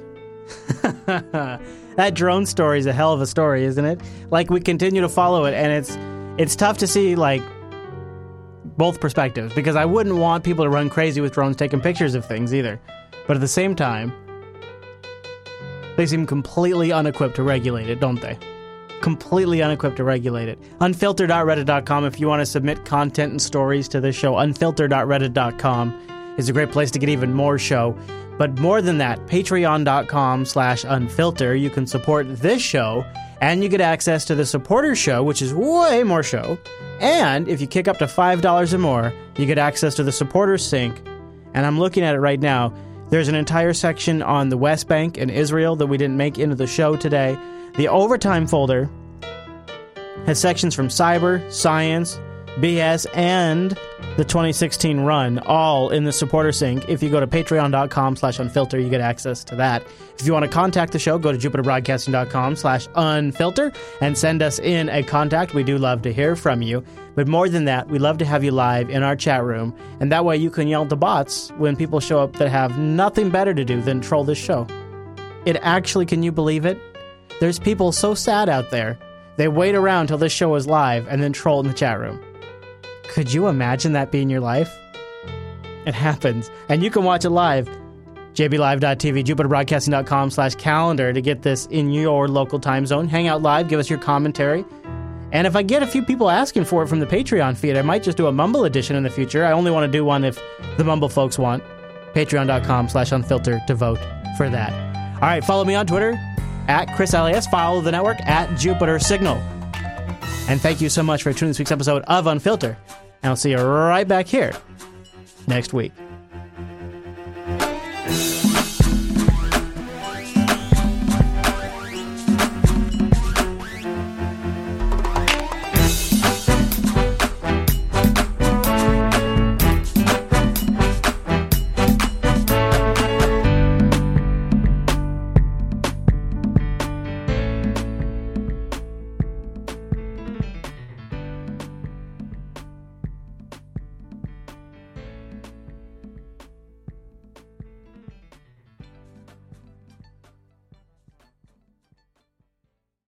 S1: [LAUGHS] that drone story is a hell of a story, isn't it? Like we continue to follow it, and it's it's tough to see like both perspectives because I wouldn't want people to run crazy with drones taking pictures of things either. But at the same time, they seem completely unequipped to regulate it, don't they? Completely unequipped to regulate it. Unfiltered.reddit.com if you want to submit content and stories to this show. Unfiltered.reddit.com is a great place to get even more show. But more than that, patreon.com slash unfilter. You can support this show and you get access to the supporter show, which is way more show. And if you kick up to $5 or more, you get access to the supporter sync. And I'm looking at it right now. There's an entire section on the West Bank and Israel that we didn't make into the show today. The overtime folder has sections from cyber, science, BS, and the 2016 run, all in the supporter sync. If you go to patreon.com slash unfilter, you get access to that. If you want to contact the show, go to jupiterbroadcasting.com slash unfilter and send us in a contact. We do love to hear from you. But more than that, we love to have you live in our chat room. And that way you can yell to bots when people show up that have nothing better to do than troll this show. It actually, can you believe it? There's people so sad out there. They wait around till this show is live and then troll in the chat room. Could you imagine that being your life? It happens. And you can watch it live. jblive.tv, jupiterbroadcasting.com slash calendar to get this in your local time zone. Hang out live, give us your commentary. And if I get a few people asking for it from the Patreon feed, I might just do a Mumble edition in the future. I only want to do one if the Mumble folks want. Patreon.com slash unfilter to vote for that. All right, follow me on Twitter at ChrisLAS. Follow the network at Jupiter Signal. And thank you so much for tuning this week's episode of Unfilter. And I'll see you right back here next week.